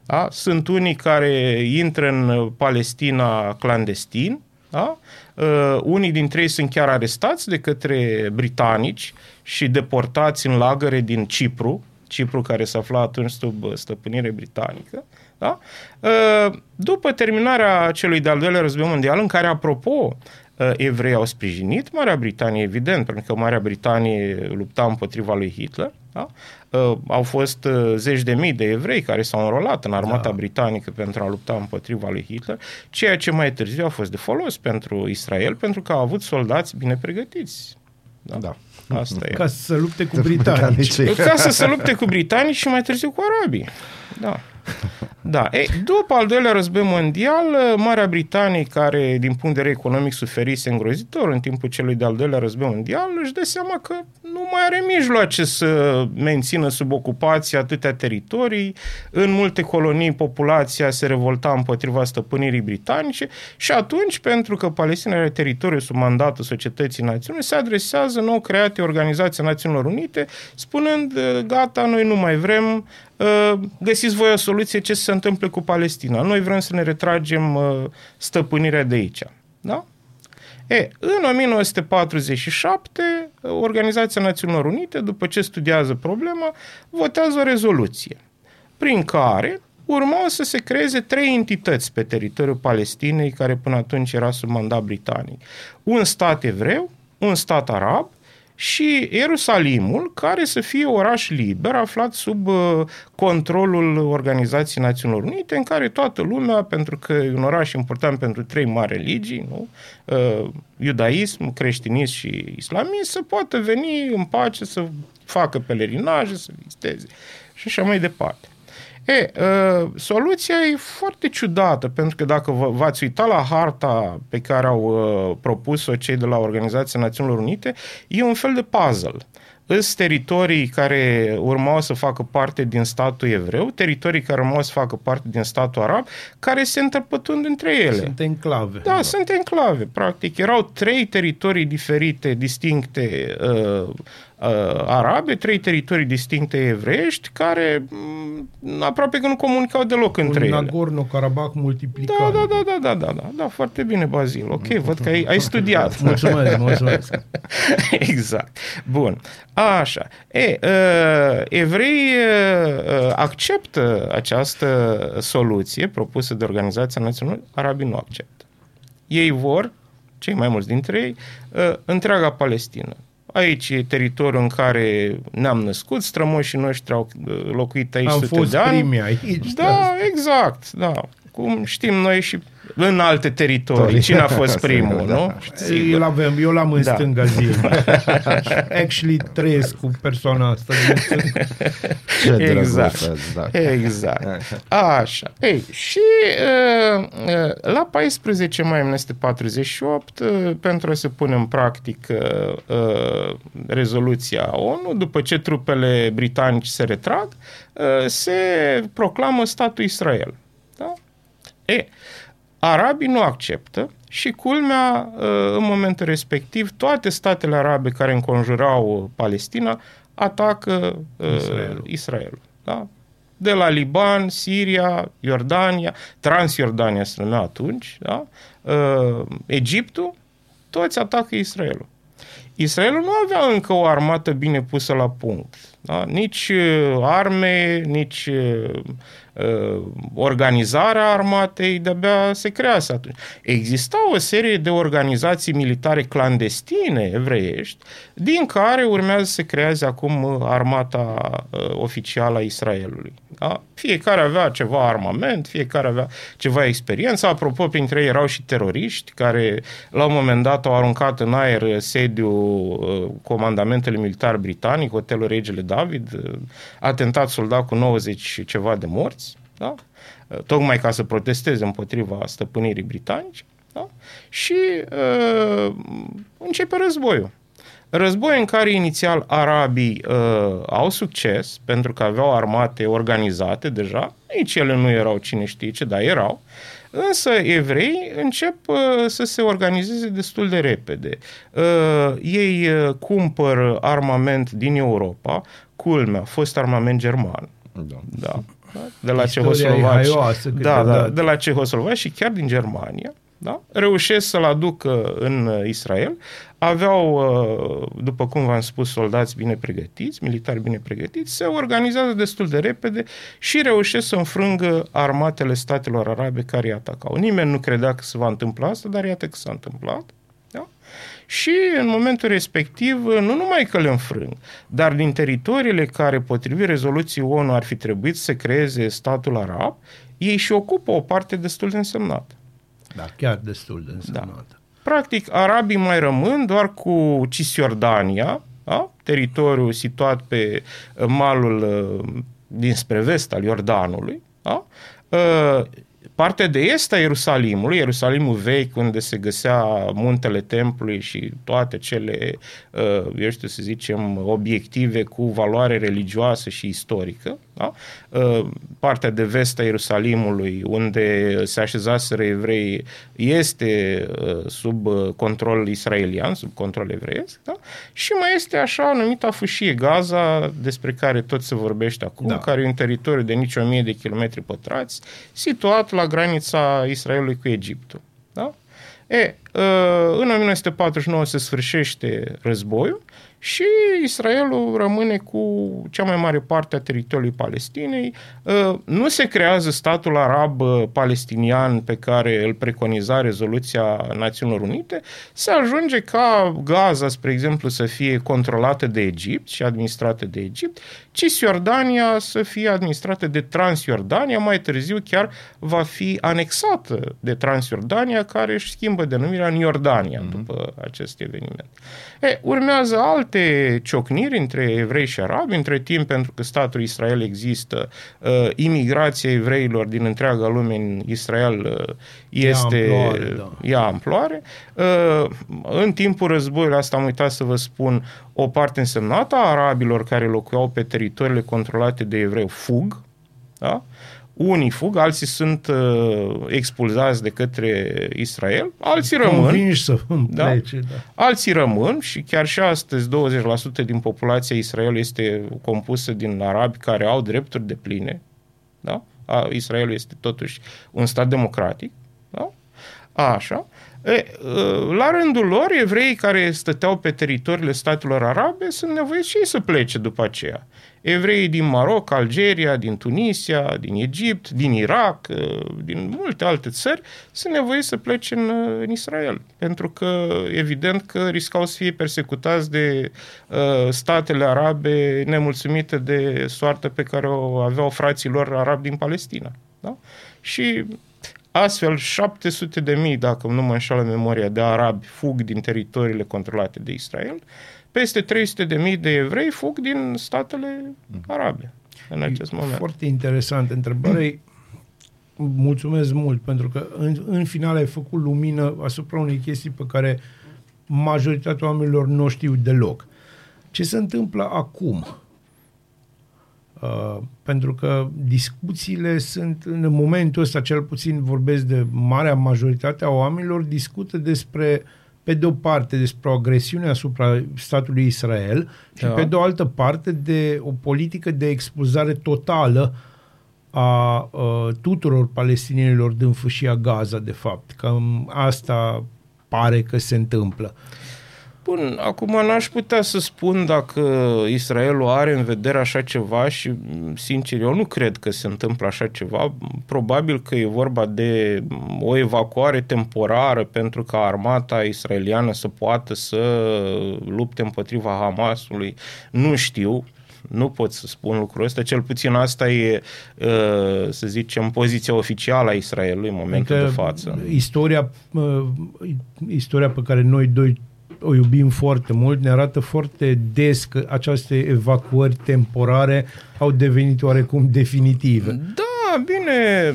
Da? Sunt unii care intră în Palestina clandestin, da? Uh, unii dintre ei sunt chiar arestați de către britanici și deportați în lagăre din Cipru, Cipru care se afla atunci sub uh, stăpânire britanică. Da? Uh, după terminarea celui de-al doilea război mondial, în care, apropo, uh, evrei au sprijinit Marea Britanie, evident, pentru că Marea Britanie lupta împotriva lui Hitler, da? au fost zeci de mii de evrei care s-au înrolat în armata da. britanică pentru a lupta împotriva lui Hitler, ceea ce mai târziu a fost de folos pentru Israel, pentru că au avut soldați bine pregătiți. Da. da. Asta e. Ca să se lupte cu britanici. Ca să se lupte cu britanici și mai târziu cu arabii. Da. Da. Ei, după al doilea război mondial, Marea Britanie, care din punct de vedere economic suferise îngrozitor în timpul celui de-al doilea război mondial, își dă seama că nu mai are mijloace să mențină sub ocupație atâtea teritorii. În multe colonii populația se revolta împotriva stăpânirii britanice și atunci, pentru că Palestina are teritoriu sub mandatul societății națiunii, se adresează nou create Organizația Națiunilor Unite, spunând, gata, noi nu mai vrem, Uh, găsiți voi o soluție ce se întâmplă cu Palestina. Noi vrem să ne retragem uh, stăpânirea de aici. Da? E, în 1947, Organizația Națiunilor Unite, după ce studiază problema, votează o rezoluție prin care urmau să se creeze trei entități pe teritoriul Palestinei, care până atunci era sub mandat britanic. Un stat evreu, un stat arab și Ierusalimul, care să fie oraș liber, aflat sub uh, controlul Organizației Națiunilor Unite, în care toată lumea, pentru că e un oraș important pentru trei mari religii, nu? Uh, iudaism, creștinism și islamism, să poată veni în pace să facă pelerinaje, să viziteze și așa mai departe. E, uh, soluția e foarte ciudată, pentru că dacă v- v-ați uitat la harta pe care au uh, propus-o cei de la Organizația Națiunilor Unite, e un fel de puzzle. Îs teritorii care urmau să facă parte din statul evreu, teritorii care urmau să facă parte din statul arab, care se întâmplătând între ele. Sunt enclave. Da, da, sunt enclave, practic. Erau trei teritorii diferite, distincte, uh, uh, arabe, trei teritorii distincte evreiești, care m- aproape că nu comunicau deloc între Un ele. Nagorno-Karabakh multiplicat. Da, da, da, da, da, da, da, da, foarte bine, Bazil. Ok, văd că ai, ai studiat. Mulțumesc, mulțumesc. exact. Bun. Așa. E, uh, evrei uh, acceptă această soluție propusă de Organizația Națională, arabii nu acceptă. Ei vor, cei mai mulți dintre ei, uh, întreaga Palestină. Aici e teritoriul în care ne-am născut, strămoșii noștri au uh, locuit aici Am sute fost de ani. primii aici. Da, exact, da. Cum știm noi și în alte teritorii. Cine a fost primul, Da. nu? Eu l-avem, eu l-am în Da. stânga zilei. Actually trăiesc cu persoana asta. din stânga. Ce Exact. drăguț, da. Exact. Așa. Ei, și uh, uh, la 14 mai 1948, uh, pentru a se pune în practică uh, rezoluția ONU, după ce trupele britanice se retrag, uh, se proclamă statul Israel. Da? E, arabii nu acceptă și culmea, uh, în momentul respectiv, toate statele arabe care înconjurau Palestina atacă uh, Israelul. Israelul. Da? De la Liban, Siria, Iordania, Transjordania se numea atunci, da? uh, Egiptul, toți atacă Israelul. Israelul nu avea încă o armată bine pusă la punct. Da? Nici uh, arme, nici uh, uh, organizarea armatei de-abia se crease atunci. Exista o serie de organizații militare clandestine evreiești, din care urmează să se creeze acum uh, armata uh, oficială a Israelului. Da? Fiecare avea ceva armament, fiecare avea ceva experiență. Apropo, printre ei erau și teroriști care la un moment dat au aruncat în aer uh, sediul uh, comandamentului militar britanic, hotelul Regele David, uh, atentat soldat cu 90 și ceva de morți, da? Uh, tocmai ca să protesteze împotriva stăpânirii britanice. Da? Și uh, începe războiul. Război în care inițial arabii uh, au succes pentru că aveau armate organizate deja, nici ele nu erau cine știe ce, dar erau. Însă evrei încep uh, să se organizeze destul de repede. Uh, ei uh, cumpăr armament din Europa, culmea, a fost armament german. Da. Da. De la Istoria e Cehoslovaci. haioasă Da, da, câteodată. de la Cehoslovaci și chiar din Germania. Da? Reușesc să-l aducă în uh, Israel. Aveau, uh, după cum v-am spus, soldați bine pregătiți, militari bine pregătiți, se organizează destul de repede și reușesc să înfrângă armatele statelor arabe care îi atacau. Nimeni nu credea că se va întâmpla asta, dar iată că s-a întâmplat. Da? Și în momentul respectiv, nu numai că le înfrâng, dar din teritoriile care, potrivit rezoluției ONU, ar fi trebuit să creeze statul arab, ei și ocupă o parte destul de însemnată. Da, chiar destul de însemnată. Da. Practic, arabii mai rămân doar cu Cisjordania, da? teritoriul situat pe uh, malul uh, dinspre vest al Iordanului, da? Uh, Partea de est a Ierusalimului, Ierusalimul vechi, unde se găsea muntele templului și toate cele, uh, eu știu să zicem, obiective cu valoare religioasă și istorică. Da? Uh, Partea de vest a Ierusalimului, unde se așezaseră evrei, este uh, sub uh, control israelian, sub control evreiesc. Da? Și mai este așa numita fâșie Gaza, despre care tot se vorbește acum, Da. care e un teritoriu de nici o mie de kilometri pătrați, situat la granița Israelului cu Egiptul. Da? E, uh, în 1949 se sfârșește războiul și Israelul rămâne cu cea mai mare parte a teritoriului Palestinei. Uh, Nu se creează statul arab uh, palestinian pe care îl preconiza rezoluția Națiunilor Unite. Se ajunge ca Gaza, spre exemplu, să fie controlată de Egipt și administrată de Egipt, Cisjordania să fie administrată de Transjordania, mai târziu chiar va fi anexată de Transjordania, care își schimbă denumirea în Iordania mm-hmm. după acest eveniment. E, urmează alte ciocniri între evrei și arabi, între timp, pentru că statul Israel există, uh, imigrația evreilor din întreaga lume în Israel uh, este amploare, da. ia amploare. Uh, În timpul războiului, asta am uitat să vă spun, o parte însemnată a arabilor care locuiau pe teritoriile controlate de evrei fug, da? Unii fug, alții sunt uh, expulzați de către Israel, alții rămân. Convinși să îmi Da. plece, da. Alții rămân și chiar și astăzi 20% din populația Israel este compusă din arabi care au drepturi de pline. Da? A, Israelul este totuși un stat democratic. Da? Așa. E, la rândul lor, evreii care stăteau pe teritoriile statelor arabe sunt nevoiți și ei să plece după aceea. Evreii din Maroc, Algeria, din Tunisia, din Egipt, din Irak, din multe alte țări sunt nevoiți să plece în, în Israel. Pentru că, evident, că riscau să fie persecutați de uh, statele arabe nemulțumite de soartă pe care o aveau frații lor arabi din Palestina. Da? Și Astfel, 700 de mii, dacă nu mă înșală memoria, de arabi fug din teritoriile controlate de Israel, peste 300 de mii de evrei fug din statele arabe în acest moment. Foarte interesant întrebare. Mulțumesc mult pentru că în, în final ai făcut lumină asupra unei chestii pe care majoritatea oamenilor nu o știu deloc. Ce se întâmplă acum? Uh, pentru că discuțiile sunt, în momentul ăsta, cel puțin vorbesc de marea majoritate a oamenilor, discută despre, pe de o parte, despre o agresiune asupra statului Israel și Da. pe de o altă parte de o politică de expulzare totală a uh, tuturor palestinienilor din fâșia Gaza, de fapt. Cam asta pare că se întâmplă. Bun, acum n-aș putea să spun dacă Israelul are în vedere așa ceva și, sincer, eu nu cred că se întâmplă așa ceva. Probabil că e vorba de o evacuare temporară pentru ca armata israeliană să poată să lupte împotriva Hamasului. Nu știu, nu pot să spun lucrul ăsta, cel puțin asta e, uh, să zicem, poziția oficială a Israelului în momentul de față. Istoria, uh, istoria pe care noi doi o iubim foarte mult, ne arată foarte des că aceste evacuări temporare au devenit oarecum definitive. Da, bine,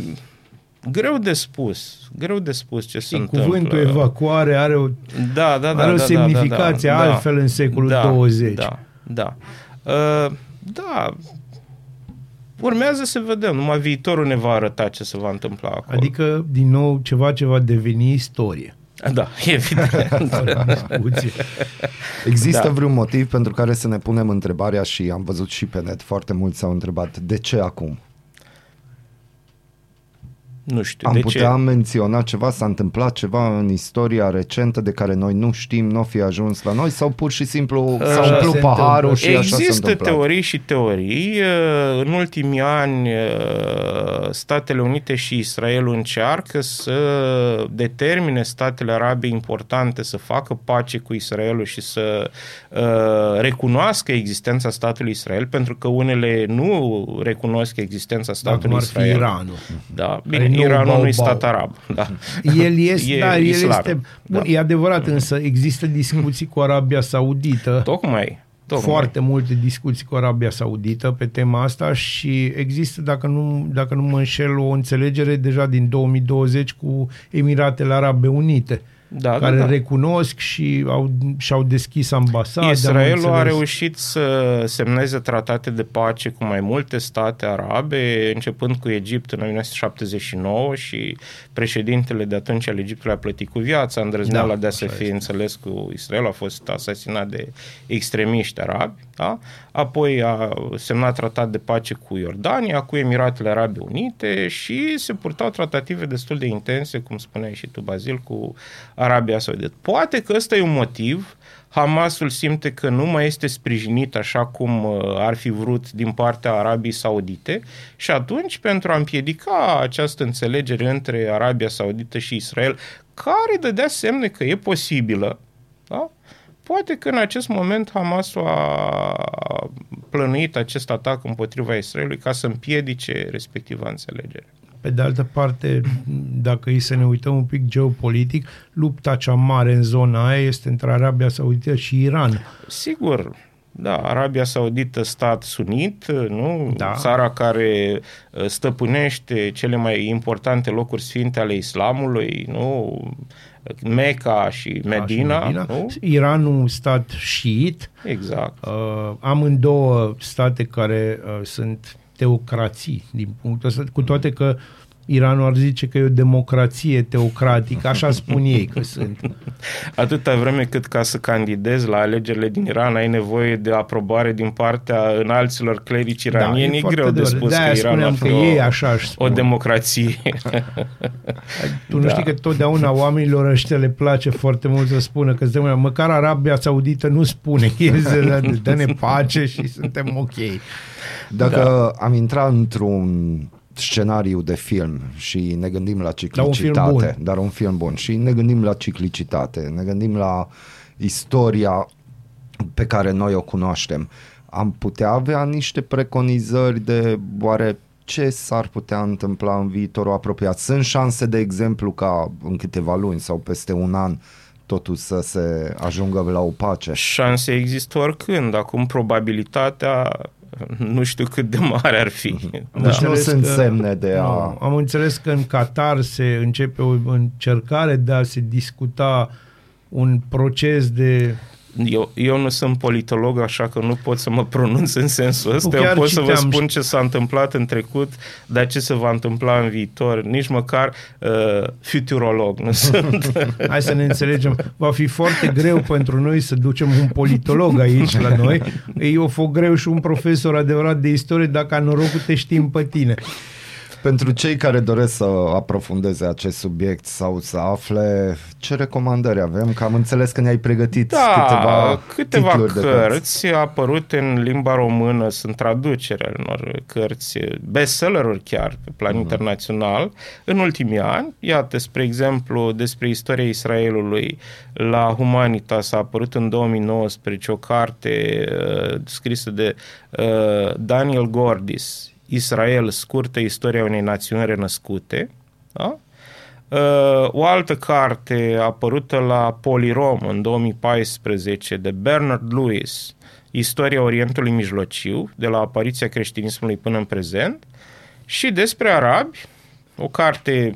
greu de spus, greu de spus ce se Și întâmplă. cuvântul evacuare are o, da, da, da, are o da, semnificație da, da, da. altfel în secolul da, 20. Da, da. Uh, da, urmează să vedem. Numai viitorul ne va arăta ce se va întâmpla acolo. Adică, din nou, ceva ce va deveni istorie. Da, evident. Discuție. Există Da. vreun motiv pentru care să ne punem întrebarea și am văzut și pe net, foarte mulți s-au întrebat, de ce acum? Nu știu, Am de putea ce? menționa ceva, s-a întâmplat ceva în istoria recentă de care noi nu știm, nu fi ajuns la noi sau pur și simplu s-a Așa umplut se paharul întâmplă. și așa s-a Există întâmplat. teorii și teorii. Uh, În ultimii ani, uh, Statele Unite și Israelul încearcă să determine statele arabe importante să facă pace cu Israelul și să uh, recunoască existența statului Israel, pentru că unele nu recunosc existența Dacă statului ar fi Israel. Iranul. Da, Care bine, nu Iranul nu e bau-bau. stat arab. Da. El este, E da, el islam. este, bun, Da. e adevărat, însă există discuții cu Arabia Saudită, Tocmai. tocmai. foarte multe discuții cu Arabia Saudită pe tema asta și există, dacă nu, dacă nu mă înșel, o înțelegere deja din 2020 cu Emiratele Arabe Unite, da, care da, da. recunosc și au, și-au deschis ambasade. am Israelul a înțeles. reușit să semneze tratate de pace cu mai multe state arabe, începând cu Egipt în 1979 și președintele de atunci al Egiptului a plătit cu viața, îndrăzneala Da, de a se așa fi este. înțeles cu Israel, a fost asasinat de extremiști arabi, da? apoi a semnat tratat de pace cu Iordania, cu Emiratele Arabe Unite și se purtau tratative destul de intense, cum spuneai și tu, Bazil, cu Arabia Saudită. Poate că ăsta e un motiv Hamasul simte că nu mai este sprijinit așa cum uh, ar fi vrut din partea Arabiei Saudite și atunci, pentru a împiedica această înțelegere între Arabia Saudită și Israel, care dădea semne că e posibilă, da? poate că în acest moment Hamasul a plănuit acest atac împotriva Israelului ca să împiedice respectiva înțelegere. Pe de altă parte, dacă e să ne uităm un pic geopolitic, lupta cea mare în zona aia este între Arabia Saudită și Iran. Sigur, da, Arabia Saudită, stat sunit, nu? Da. Țara care uh, stăpânește cele mai importante locuri sfinte ale islamului, nu? Meca și Medina, Da, și Medina. nu? Iranul, stat șiit, Exact. uh, amândouă state care uh, sunt teocrații, din punctul ăsta, cu toate că Iranul ar zice că e o democrație teocratică, așa spun ei că sunt. Atâta vreme cât ca să candidezi la alegerile din Iran ai nevoie de aprobare din partea înalților clerici iranieni, Da, e e foarte greu de adevărat. spus De-aia că Iran spuneam ar fi că o, ei așa își o spun. democrație. Tu nu Da. știi că totdeauna oamenilor ăștia le place foarte mult să spună că suntem, măcar Arabia Saudită nu spune, e să dă-ne pace și suntem ok. Dacă da. am intrat într-un scenariu de film și ne gândim la ciclicitate, film bun. dar un film bun, și ne gândim la ciclicitate, ne gândim la istoria pe care noi o cunoaștem, am putea avea niște preconizări de oare ce s-ar putea întâmpla în viitorul apropiat? Sunt șanse, de exemplu, ca în câteva luni sau peste un an totul să se ajungă la o pace? Șanse există oricând. Acum probabilitatea nu știu cât de mare ar fi. Deci Da. nu înțeles sunt că- semne de a... Nu, am înțeles că în Qatar se începe o încercare de a se discuta un proces de... Eu, eu nu sunt politolog, așa că nu pot să mă pronunț în sensul ăsta. chiar Eu pot să vă citeam spun și- ce s-a întâmplat în trecut, dar ce se va întâmpla în viitor. Nici măcar uh, futurolog nu sunt. Hai să ne înțelegem. Va fi foarte greu pentru noi să ducem un politolog aici la noi. E o fost greu și un profesor adevărat de istorie dacă a norocul te știm pe tine. Pentru cei care doresc să aprofundeze acest subiect sau să afle ce recomandări avem, că am înțeles că ne-ai pregătit Da, câteva, câteva titluri de cărți. cărți apărute în limba română, sunt traducere ale unor cărți, bestselleruri chiar pe plan Mhm. uh-huh. internațional, în ultimii ani. Iată, spre exemplu, despre istoria Israelului la Humanitas a apărut în 2019 o carte uh, scrisă de uh, Daniel Gordis, Israel, scurtă istoria unei națiuni renăscute. Da? Uh, o altă carte apărută la Polirom în 2014 de Bernard Lewis, Istoria Orientului Mijlociu, de la apariția creștinismului până în prezent, și despre arabi, o carte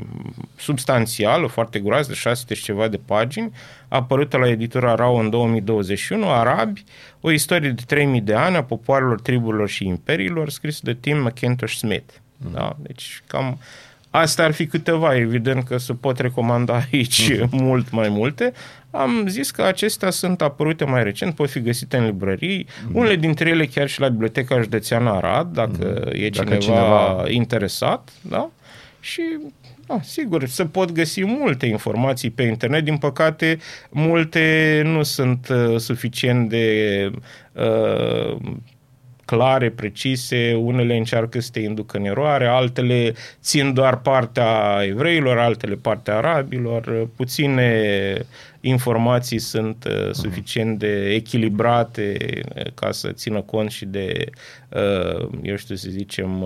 substanțială, foarte groasă, de 600 și ceva de pagini, apărută la editura Rau în 2021, Arabi, o istorie de 3000 de ani a popoarelor, triburilor și imperiilor, scris de Tim McIntosh Smith. Mm. Da? Deci cam Asta ar fi câteva, evident că se pot recomanda aici uh-huh. mult mai multe. Am zis că acestea sunt apărute mai recent, pot fi găsite în librării, uh-huh. unele dintre ele chiar și la Biblioteca Județeană Arad, dacă uh-huh. e cineva, dacă cineva interesat. Da? Și da, sigur, se pot găsi multe informații pe internet, din păcate multe nu sunt uh, suficient de uh, clare, precise, unele încearcă să te inducă în eroare, altele țin doar partea evreilor, altele partea arabilor, puține informații sunt uh, suficient de echilibrate uh, ca să țină cont și de, uh, eu știu să zicem,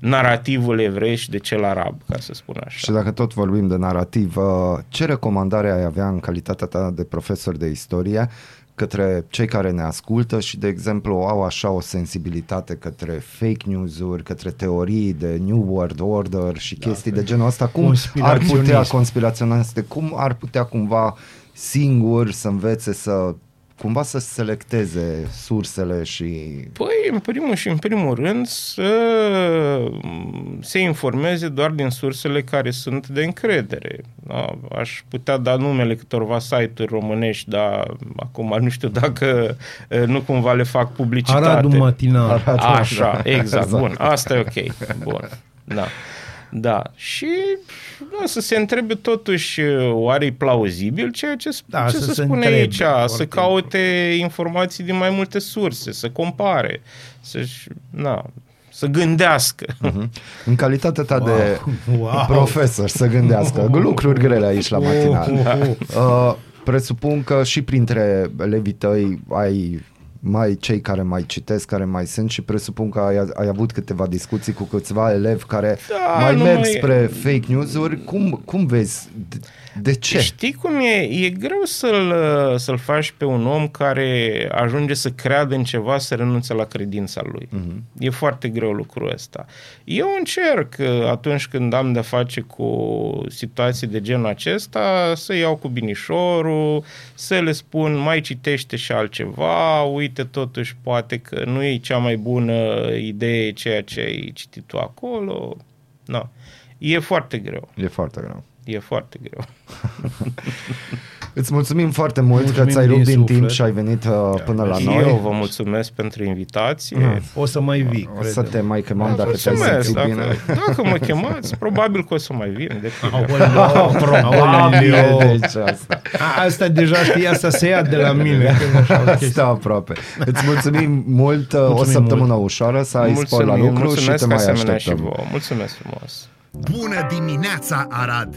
narativul evrei și de cel arab, ca să spun așa. Și dacă tot vorbim de narativ, ce recomandare ai avea în calitatea ta de profesor de istorie către cei care ne ascultă și, de exemplu, au așa o sensibilitate către fake news-uri, către teorii de New World Order și da, chestii de genul ăsta, cum ar putea conspiraționiste, cum ar putea cumva singur să învețe să cumva să selecteze sursele și... Păi, în primul și în primul rând să se informeze doar din sursele care sunt de încredere. Da? Aș putea da numele câtorva site-uri românești, dar acum nu știu dacă nu cumva le fac publicitate. Aradul matinal. Aradul, Așa, exact, exact. Bun, asta e ok. Bun, da. Da, și da, să se întrebe totuși oare e plauzibil ceea ce, da, ce se, se spune aici, să caute informații din mai multe surse, să compare, să na, să gândească. Uh-huh. În calitatea ta wow. de wow. profesor, să gândească. Lucruri grele aici la matinal. Da. Uh, presupun că și printre elevii tăi ai mai cei care mai citesc, care mai sunt și presupun că ai, ai avut câteva discuții cu câțiva elevi care da, mai merg mai... spre fake news-uri. Cum, cum vezi? De, de ce? Știi cum e? E greu să-l, să-l faci pe un om care ajunge să creadă în ceva, să renunțe la credința lui. Uh-huh. E foarte greu lucrul ăsta. Eu încerc atunci când am de face cu situații de genul acesta să iau cu binișorul, să le spun mai citește și altceva, uite totuși poate că nu e cea mai bună idee ceea ce ai citit tu acolo. No. E foarte greu. E foarte greu e foarte greu. Îți mulțumim foarte mult mulțumim că ți-ai rupt din, din timp și ai venit uh, până la noi. Eu vă mulțumesc pentru invitație. Mm. O să mai vii. O să te mai chemăm da, dacă te simți dacă, bine. Dacă mă chemați, probabil că o să mai vin. De probabil. Deci asta. A, asta deja știi, asta se ia de la mine. Asta aproape. Îți mulțumim mult, uh, mulțumim o săptămână mult. ușoară, să ai spor la lucru și te mai așteptăm. Și vouă. Mulțumesc frumos. Bună dimineața, Arad!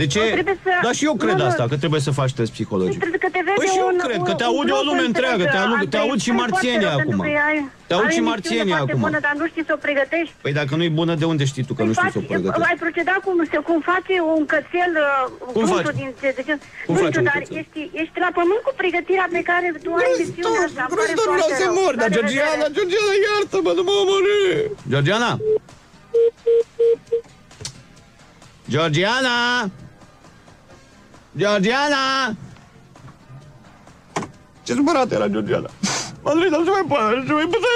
De ce? Să... Dar și eu cred nu, asta, că trebuie să faci test psihologic. Că te păi și eu un, cred, că te aude o lume întreagă, te, aud, te aud și marțienii acum. Te aud și marțienii acum. bună, dar nu știi să o pregătești. Păi dacă nu e bună, de unde știi tu că nu știi să o pregătești? Ai proceda cum, cum face un cățel uh, cum faci? din ce, de ce, cum nu știu, dar ești, ești la pământ cu pregătirea pe care tu ai misiunea asta. Vrei doar vreau să mor, dar Georgiana, Georgiana, iartă-mă, nu mă omorâ! Georgiana! Georgiana! Georgiana! Ce supărat era Georgiana? Andrei, dar nu mai poate, nu mai poate.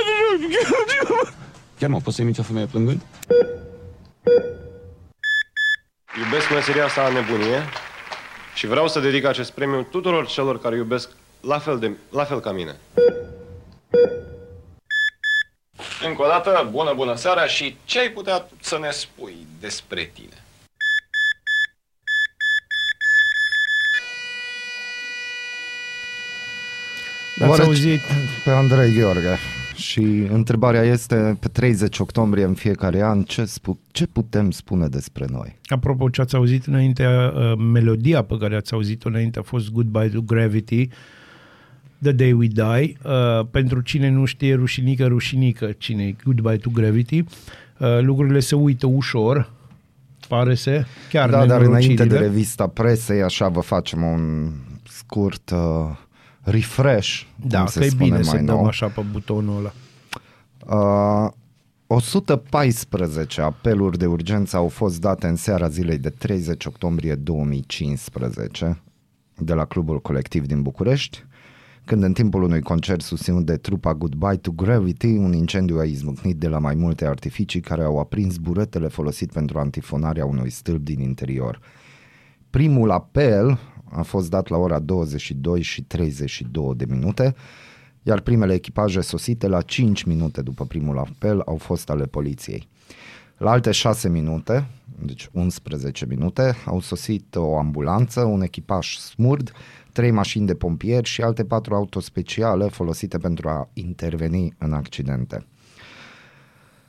Chiar mă, poți să imiți o femeie plângând? Iubesc meseria asta nebunie și vreau să dedic acest premiu tuturor celor care iubesc la fel, de, la fel ca mine. Încă o dată, bună, bună seara și ce ai putea să ne spui despre tine? L-ați auzit pe Andrei Gheorghe și întrebarea este pe 30 octombrie în fiecare an ce, spu- ce putem spune despre noi? Apropo ce ați auzit înainte, uh, melodia pe care ați auzit-o înainte a fost Goodbye to Gravity, The Day We Die. Uh, pentru cine nu știe rușinică, rușinică cine e Goodbye to Gravity, uh, lucrurile se uită ușor, pare să, chiar Da, dar înainte de revista presei, așa vă facem un scurt uh, refresh, Da, cum că se e spune bine mai să nou. dăm așa pe butonul ăla. Uh, 114 apeluri de urgență au fost date în seara zilei de 30 octombrie 2015 de la Clubul Colectiv din București, când în timpul unui concert susținut de trupa Goodbye to Gravity, un incendiu a izbucnit de la mai multe artificii care au aprins buretele folosit pentru antifonarea unui stâlp din interior. Primul apel a fost dat la ora 22 și 32 de minute, iar primele echipaje sosite la 5 minute după primul apel au fost ale poliției. La alte 6 minute, deci 11 minute, au sosit o ambulanță, un echipaj smurd, trei mașini de pompieri și alte patru autospeciale folosite pentru a interveni în accidente.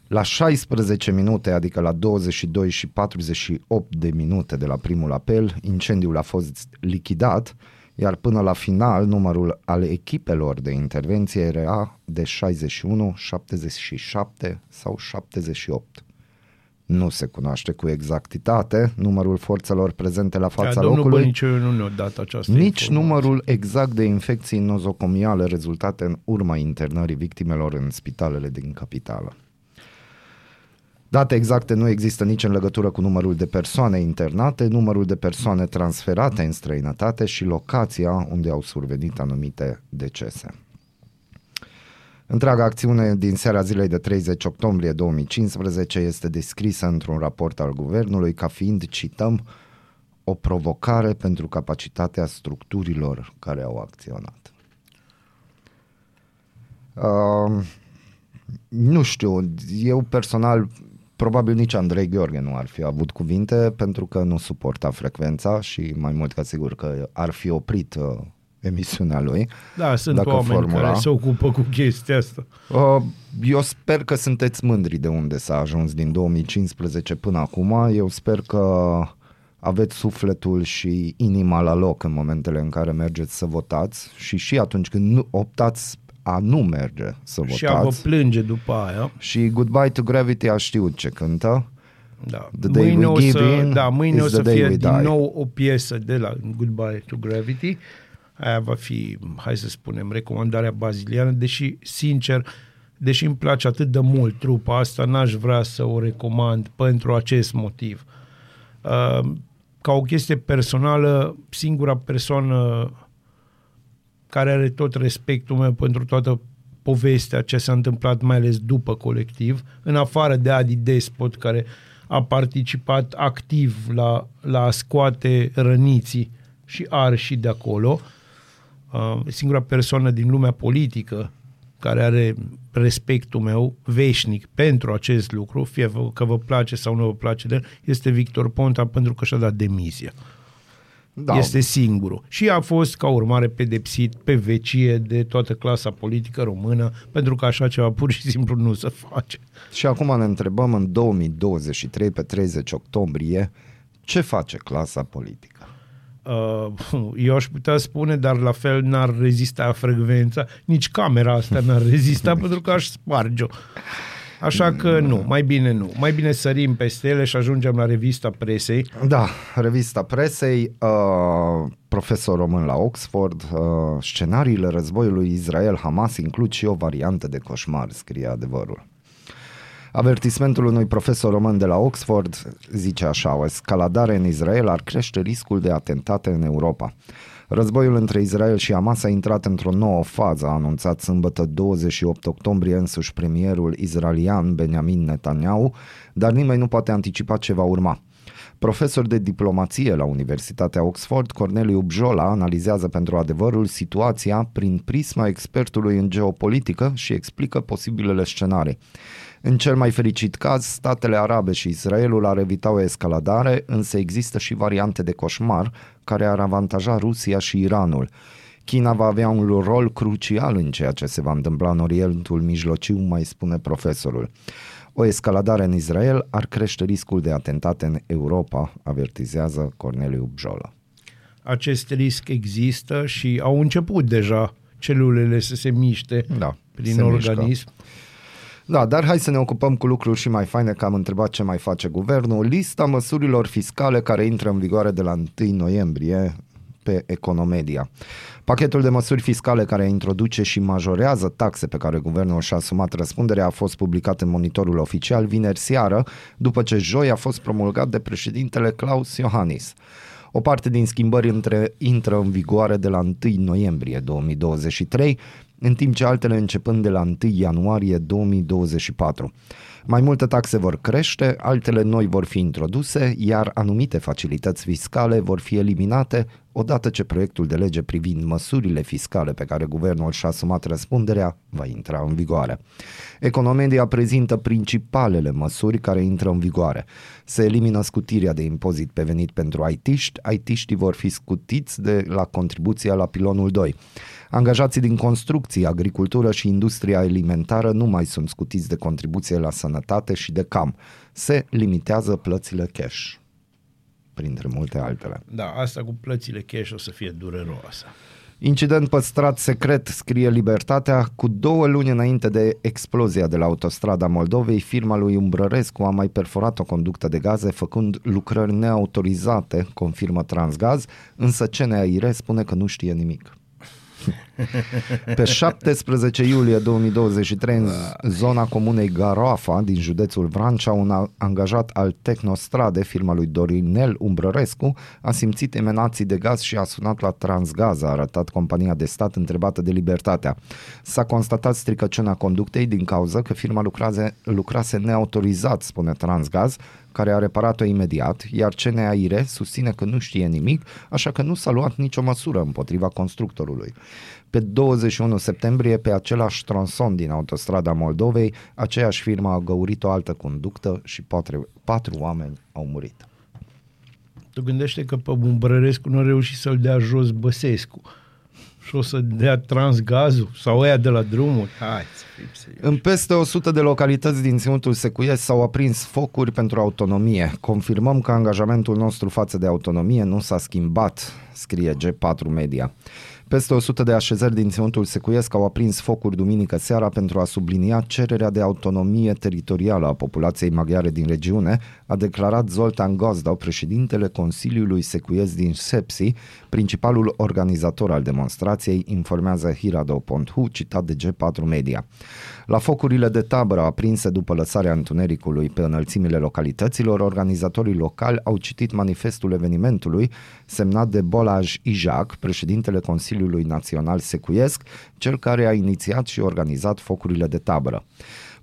La 16 minute, adică la 22 și 48 de minute de la primul apel, incendiul a fost lichidat, iar până la final numărul al echipelor de intervenție era de 61, 77 sau 78. Nu se cunoaște cu exactitate numărul forțelor prezente la fața Da, domnul locului. Băniciu nu ne-a dat această Nici informație. numărul exact de infecții nozocomiale rezultate în urma internării victimelor în spitalele din capitală. Date exacte nu există nici în legătură cu numărul de persoane internate, numărul de persoane transferate în străinătate și locația unde au survenit anumite decese. Întreaga acțiune din seara zilei de 30 octombrie 2015 este descrisă într-un raport al guvernului ca fiind, cităm, o provocare pentru capacitatea structurilor care au acționat. Uh, nu știu, eu personal, probabil nici Andrei Gheorghe nu ar fi avut cuvinte pentru că nu suporta frecvența și mai mult ca sigur că ar fi oprit uh, emisiunea lui. Da, sunt dacă oameni formula. care se ocupă cu chestia asta. Uh, eu sper că sunteți mândri de unde s-a ajuns din 2015 până acum. Eu sper că aveți sufletul și inima la loc în momentele în care mergeți să votați și și atunci când nu optați a nu merge să votați. Și a vă plânge după aia. Și Goodbye to Gravity a știut ce cântă. Da. The day mâine we o give să, in da, mâine is o the să day fie we din die. nou o piesă de la Goodbye to Gravity. Aia va fi, hai să spunem, recomandarea baziliană, deși, sincer, deși îmi place atât de mult trupa asta, n-aș vrea să o recomand pentru acest motiv. Uh, ca o chestie personală, singura persoană care are tot respectul meu pentru toată povestea ce s-a întâmplat, mai ales după colectiv, în afară de Adi Despot, care a participat activ la, la a scoate răniții și arși de acolo, uh, singura persoană din lumea politică care are respectul meu veșnic pentru acest lucru, fie vă- că vă place sau nu vă place de el, este Victor Ponta pentru că și-a dat demisia. Da. Este singurul. Și a fost, ca urmare, pedepsit pe vecie de toată clasa politică română, pentru că așa ceva pur și simplu nu se face. Și acum ne întrebăm în 2023, pe 30 octombrie, ce face clasa politică? Uh, eu aș putea spune, dar la fel n-ar rezista frecvența, nici camera asta n-ar rezista pentru că aș sparge-o. Așa că nu, mai bine nu. Mai bine sărim peste ele și ajungem la revista presei. Da, revista presei, uh, profesor român la Oxford, uh, scenariile războiului Israel-Hamas includ și o variantă de coșmar, scrie adevărul. Avertismentul unui profesor român de la Oxford zice așa, o escaladare în Israel ar crește riscul de atentate în Europa. Războiul între Israel și Hamas a intrat într-o nouă fază, a anunțat sâmbătă 28 octombrie însuși premierul israelian Benjamin Netanyahu, dar nimeni nu poate anticipa ce va urma. Profesor de diplomație la Universitatea Oxford, Corneliu Bjola analizează pentru adevărul situația prin prisma expertului în geopolitică și explică posibilele scenarii. În cel mai fericit caz, statele arabe și Israelul ar evita o escaladare, însă există și variante de coșmar care ar avantaja Rusia și Iranul. China va avea un rol crucial în ceea ce se va întâmpla în Orientul Mijlociu, mai spune profesorul. O escaladare în Israel ar crește riscul de atentate în Europa, avertizează Corneliu Bjola. Acest risc există și au început deja celulele să se miște Da, prin se organism. mișcă. Da, dar hai să ne ocupăm cu lucruri și mai faine, că am întrebat ce mai face guvernul. Lista măsurilor fiscale care intră în vigoare de la 1 noiembrie pe Economedia. Pachetul de măsuri fiscale care introduce și majorează taxe pe care guvernul și-a asumat răspunderea a fost publicat în monitorul oficial vineri seară, după ce joi a fost promulgat de președintele Klaus Iohannis. O parte din schimbări între, intră în vigoare de la 1 noiembrie 2023, în timp ce altele începând de la 1 ianuarie 2024. Mai multe taxe vor crește, altele noi vor fi introduse, iar anumite facilități fiscale vor fi eliminate odată ce proiectul de lege privind măsurile fiscale pe care guvernul și-a asumat răspunderea va intra în vigoare. Economedia prezintă principalele măsuri care intră în vigoare. Se elimină scutirea de impozit pe venit pentru IT-ști, IT-știi vor fi scutiți de la contribuția la pilonul 2. Angajații din construcții, agricultură și industria alimentară nu mai sunt scutiți de contribuție la sănătate și de cam. Se limitează plățile cash printre multe altele. Da, asta cu plățile cash o să fie dureroasă. Incident păstrat secret, scrie Libertatea, cu două luni înainte de explozia de la autostrada Moldovei, firma lui Umbrărescu a mai perforat o conductă de gaze făcând lucrări neautorizate, confirmă Transgaz, însă CNAIR spune că nu știe nimic. Pe 17 iulie 2023, în zona comunei Garoafa, din județul Vrancea, un angajat al Tehnostrade, firma lui Dorinel Umbrărescu, a simțit emanații de gaz și a sunat la Transgaz, a arătat compania de stat întrebată de Libertatea. S-a constatat stricăciunea conductei din cauza că firma lucrase, lucrase neautorizat, spune Transgaz, care a reparat-o imediat, iar CNAIR susține că nu știe nimic, așa că nu s-a luat nicio măsură împotriva constructorului. Pe 21 septembrie, pe același tronson din autostrada Moldovei, aceeași firmă a găurit o altă conductă și patru, patru oameni au murit. Tu gândește că pe Bumbrărescu nu a reușit să-l dea jos Băsescu și o să dea transgazul sau ăia de la drumuri. Hai să fim serioși. În peste 100 de localități din Ținutul Secuiesc s-au aprins focuri pentru autonomie. Confirmăm că angajamentul nostru față de autonomie nu s-a schimbat, scrie G4 Media. Peste 100 de așezări din Ținutul Secuiesc au aprins focuri duminică seara pentru a sublinia cererea de autonomie teritorială a populației maghiare din regiune, a declarat Zoltan Gozdau, președintele Consiliului Secuiesc din Sepsi, principalul organizator al demonstrației, informează Hirado.hu, citat de G4 Media. La focurile de tabără aprinse după lăsarea întunericului pe înălțimile localităților, organizatorii locali au citit manifestul evenimentului semnat de Bolaj Ijac, președintele Consiliului Național Secuiesc, cel care a inițiat și organizat focurile de tabără.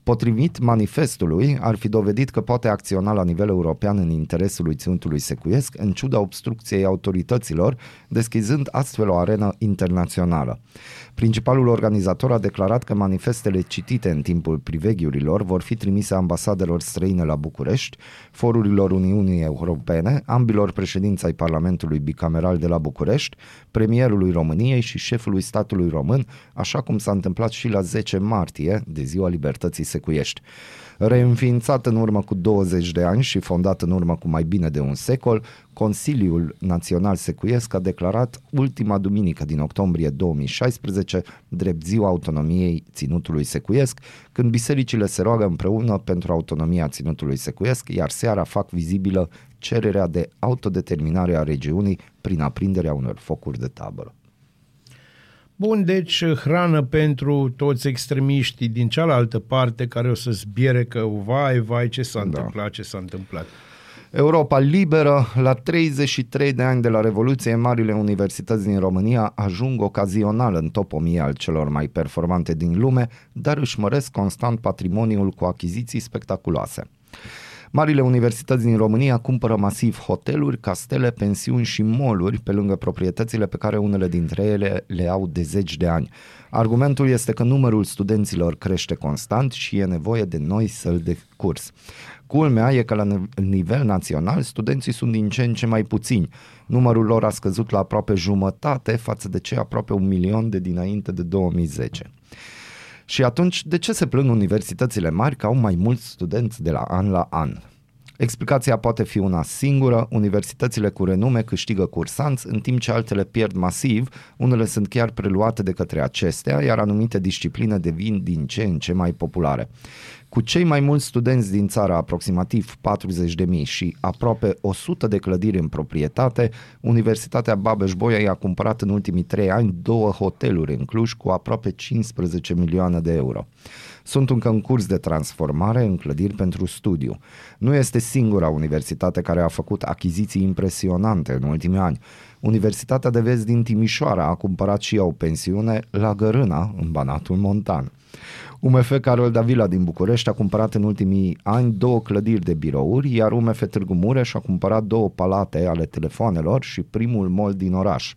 Potrivit manifestului, ar fi dovedit că poate acționa la nivel european în interesul lui Ținutului Secuiesc, în ciuda obstrucției autorităților, deschizând astfel o arenă internațională. Principalul organizator a declarat că manifestele citite în timpul priveghiurilor vor fi trimise ambasadelor străine la București, forurilor Uniunii Europene, ambilor președinți ai Parlamentului Bicameral de la București, premierului României și șefului statului român, așa cum s-a întâmplat și la 10 martie, de ziua libertății secuiești. Reînființat în urmă cu 20 de ani și fondat în urmă cu mai bine de un secol, Consiliul Național Secuiesc a declarat ultima duminică din octombrie 2016 drept ziua autonomiei Ținutului Secuiesc, când bisericile se roagă împreună pentru autonomia Ținutului Secuiesc, iar seara fac vizibilă cererea de autodeterminare a regiunii prin aprinderea unor focuri de tabără. Bun, deci hrană pentru toți extremiștii din cealaltă parte care o să zbiere că vai, vai, ce s-a da. întâmplat, ce s-a întâmplat. Europa liberă, la 33 de ani de la Revoluție, marile universități din România ajung ocazional în top 1000 al celor mai performante din lume, dar își măresc constant patrimoniul cu achiziții spectaculoase. Marile universități din România cumpără masiv hoteluri, castele, pensiuni și moluri pe lângă proprietățile pe care unele dintre ele le au de zeci de ani. Argumentul este că numărul studenților crește constant și e nevoie de noi săli de curs. Culmea e că la nivel național studenții sunt din ce în ce mai puțini. Numărul lor a scăzut la aproape jumătate față de cei aproape un milion de dinainte de 2010. Și atunci, de ce se plâng universitățile mari că au mai mulți studenți de la an la an? Explicația poate fi una singură, universitățile cu renume câștigă cursanți, în timp ce altele pierd masiv, unele sunt chiar preluate de către acestea, iar anumite discipline devin din ce în ce mai populare. Cu cei mai mulți studenți din țară, aproximativ 40.000 și aproape 100 de clădiri în proprietate, Universitatea Babeș-Bolyai a cumpărat în ultimii trei ani două hoteluri în Cluj cu aproape 15 milioane de euro. Sunt încă în curs de transformare în clădiri pentru studiu. Nu este singura universitate care a făcut achiziții impresionante în ultimii ani. Universitatea de Vest din Timișoara a cumpărat și ea o pensiune la Gărâna, în Banatul Montan. UMF Carol Davila din București a cumpărat în ultimii ani două clădiri de birouri, iar UMF Târgu Mureș a cumpărat două palate ale telefoanelor și primul mall din oraș.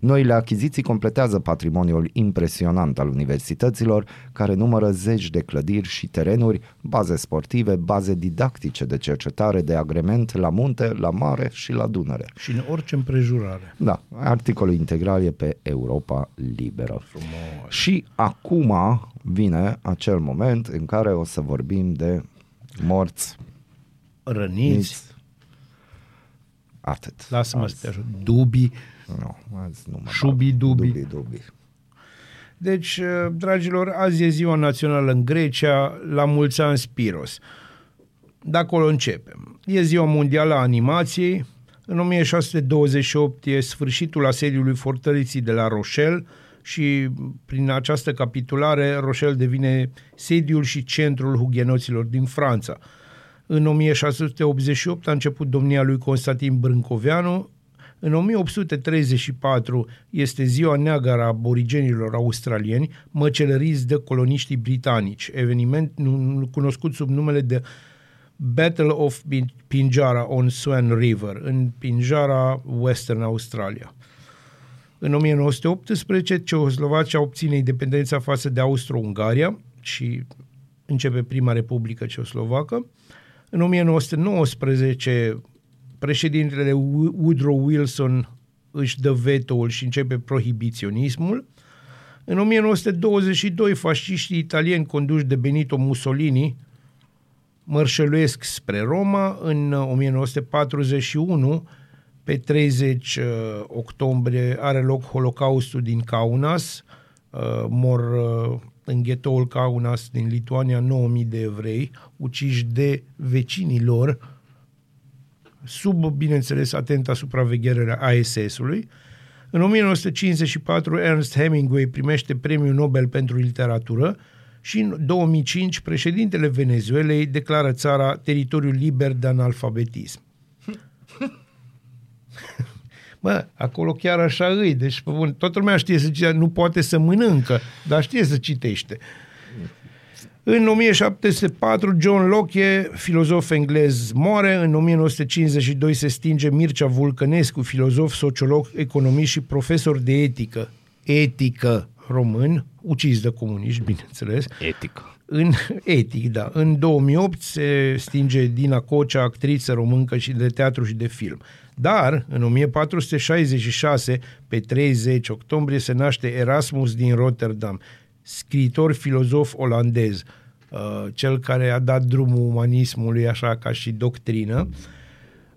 Noile achiziții completează patrimoniul impresionant al universităților, care numără zeci de clădiri și terenuri, baze sportive, baze didactice de cercetare de agrement la munte, la mare și la Dunăre. Și în orice împrejurare. Da, articolul integral e pe Europa Liberă. Frumos. Și acum vine acel moment în care o să vorbim de morți, Răniți. niți, atât. Lasă-mă Azi- să te ajut. Dubii. Nu, azi nu mă Șubii, bag. dubii. dubii, dubii. Deci, uh, dragilor, azi e ziua națională în Grecia, la mulți ani Spiros. De acolo începem. E ziua mondială a animației. În 1628 e sfârșitul asediului fortăreții de la Rochelle și prin această capitulare Rochelle devine sediul și centrul hugenoților din Franța. În 1688 a început domnia lui Constantin Brâncoveanu. În 1834 este ziua neagră a aborigenilor australieni, măcelăriți de coloniștii britanici, eveniment nu- cunoscut sub numele de Battle of Pin- Pinjara on Swan River, în Pinjara, Western Australia. În 1918, Ceoslovacia obține independența față de Austro-Ungaria și începe prima Republică Ceoslovacă. În 1919, președintele Wo- Woodrow Wilson își dă veto-ul și începe prohibiționismul. În 1922, fasciștii italieni conduși de Benito Mussolini mărșăluiesc spre Roma. În uh, 1941, pe 30 uh, octombrie, are loc Holocaustul din Kaunas. Uh, Mor uh, în ghetoul Kaunas din Lituania 9000 de evrei, uciși de vecinii lor, sub, bineînțeles, atenta supraveghere a ASS-ului. În 1954, Ernst Hemingway primește premiul Nobel pentru literatură și în 2005, președintele Venezuelei declară țara teritoriul liber de analfabetism. Bă, acolo chiar așa îi, deci pe bun, toată lumea știe să citească, nu poate să mănâncă, dar știe să citește. În 1704, John Locke, filozof englez, moare. În 1952 se stinge Mircea Vulcănescu, filozof, sociolog, economist și profesor de etică. Etică român, ucis de comuniști, bineînțeles. Etică. În etic, da. În 2008 se stinge Dina Cocea, actriță româncă și de teatru și de film. Dar, în 1466, pe 30 octombrie, se naște Erasmus din Rotterdam, scriitor filozof olandez, uh, cel care a dat drumul umanismului așa ca și doctrină.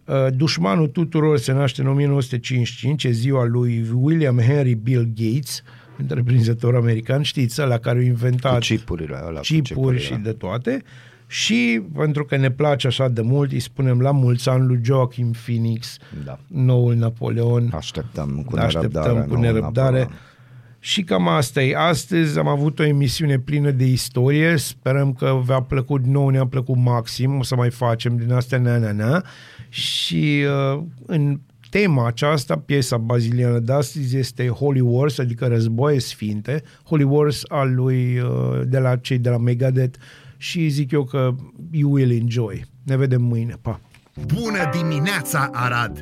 Uh, Dușmanul tuturor se naște în 1955, e ziua lui William Henry Bill Gates, întreprinzător american, știți, la care au inventat Cu chipurile alea, cu chipuri chipurile. și de toate. Și pentru că ne place așa de mult, îi spunem la mulți ani lui Joachim Phoenix, Da. noul Napoleon. Așteptăm cu Așteptăm nerăbdare. cu noul nerăbdare. Napoleon. Și cam asta e. Astăzi am avut o emisiune plină de istorie. Sperăm că v-a plăcut nouă, ne-a plăcut maxim. O să mai facem din astea na na na. Și uh, în tema aceasta, piesa baziliană de astăzi este Holy Wars, adică războaie sfinte. Holy Wars al lui, uh, de la cei de la Megadeth și zic eu că you will enjoy. Ne vedem mâine. Pa! Bună dimineața, Arad!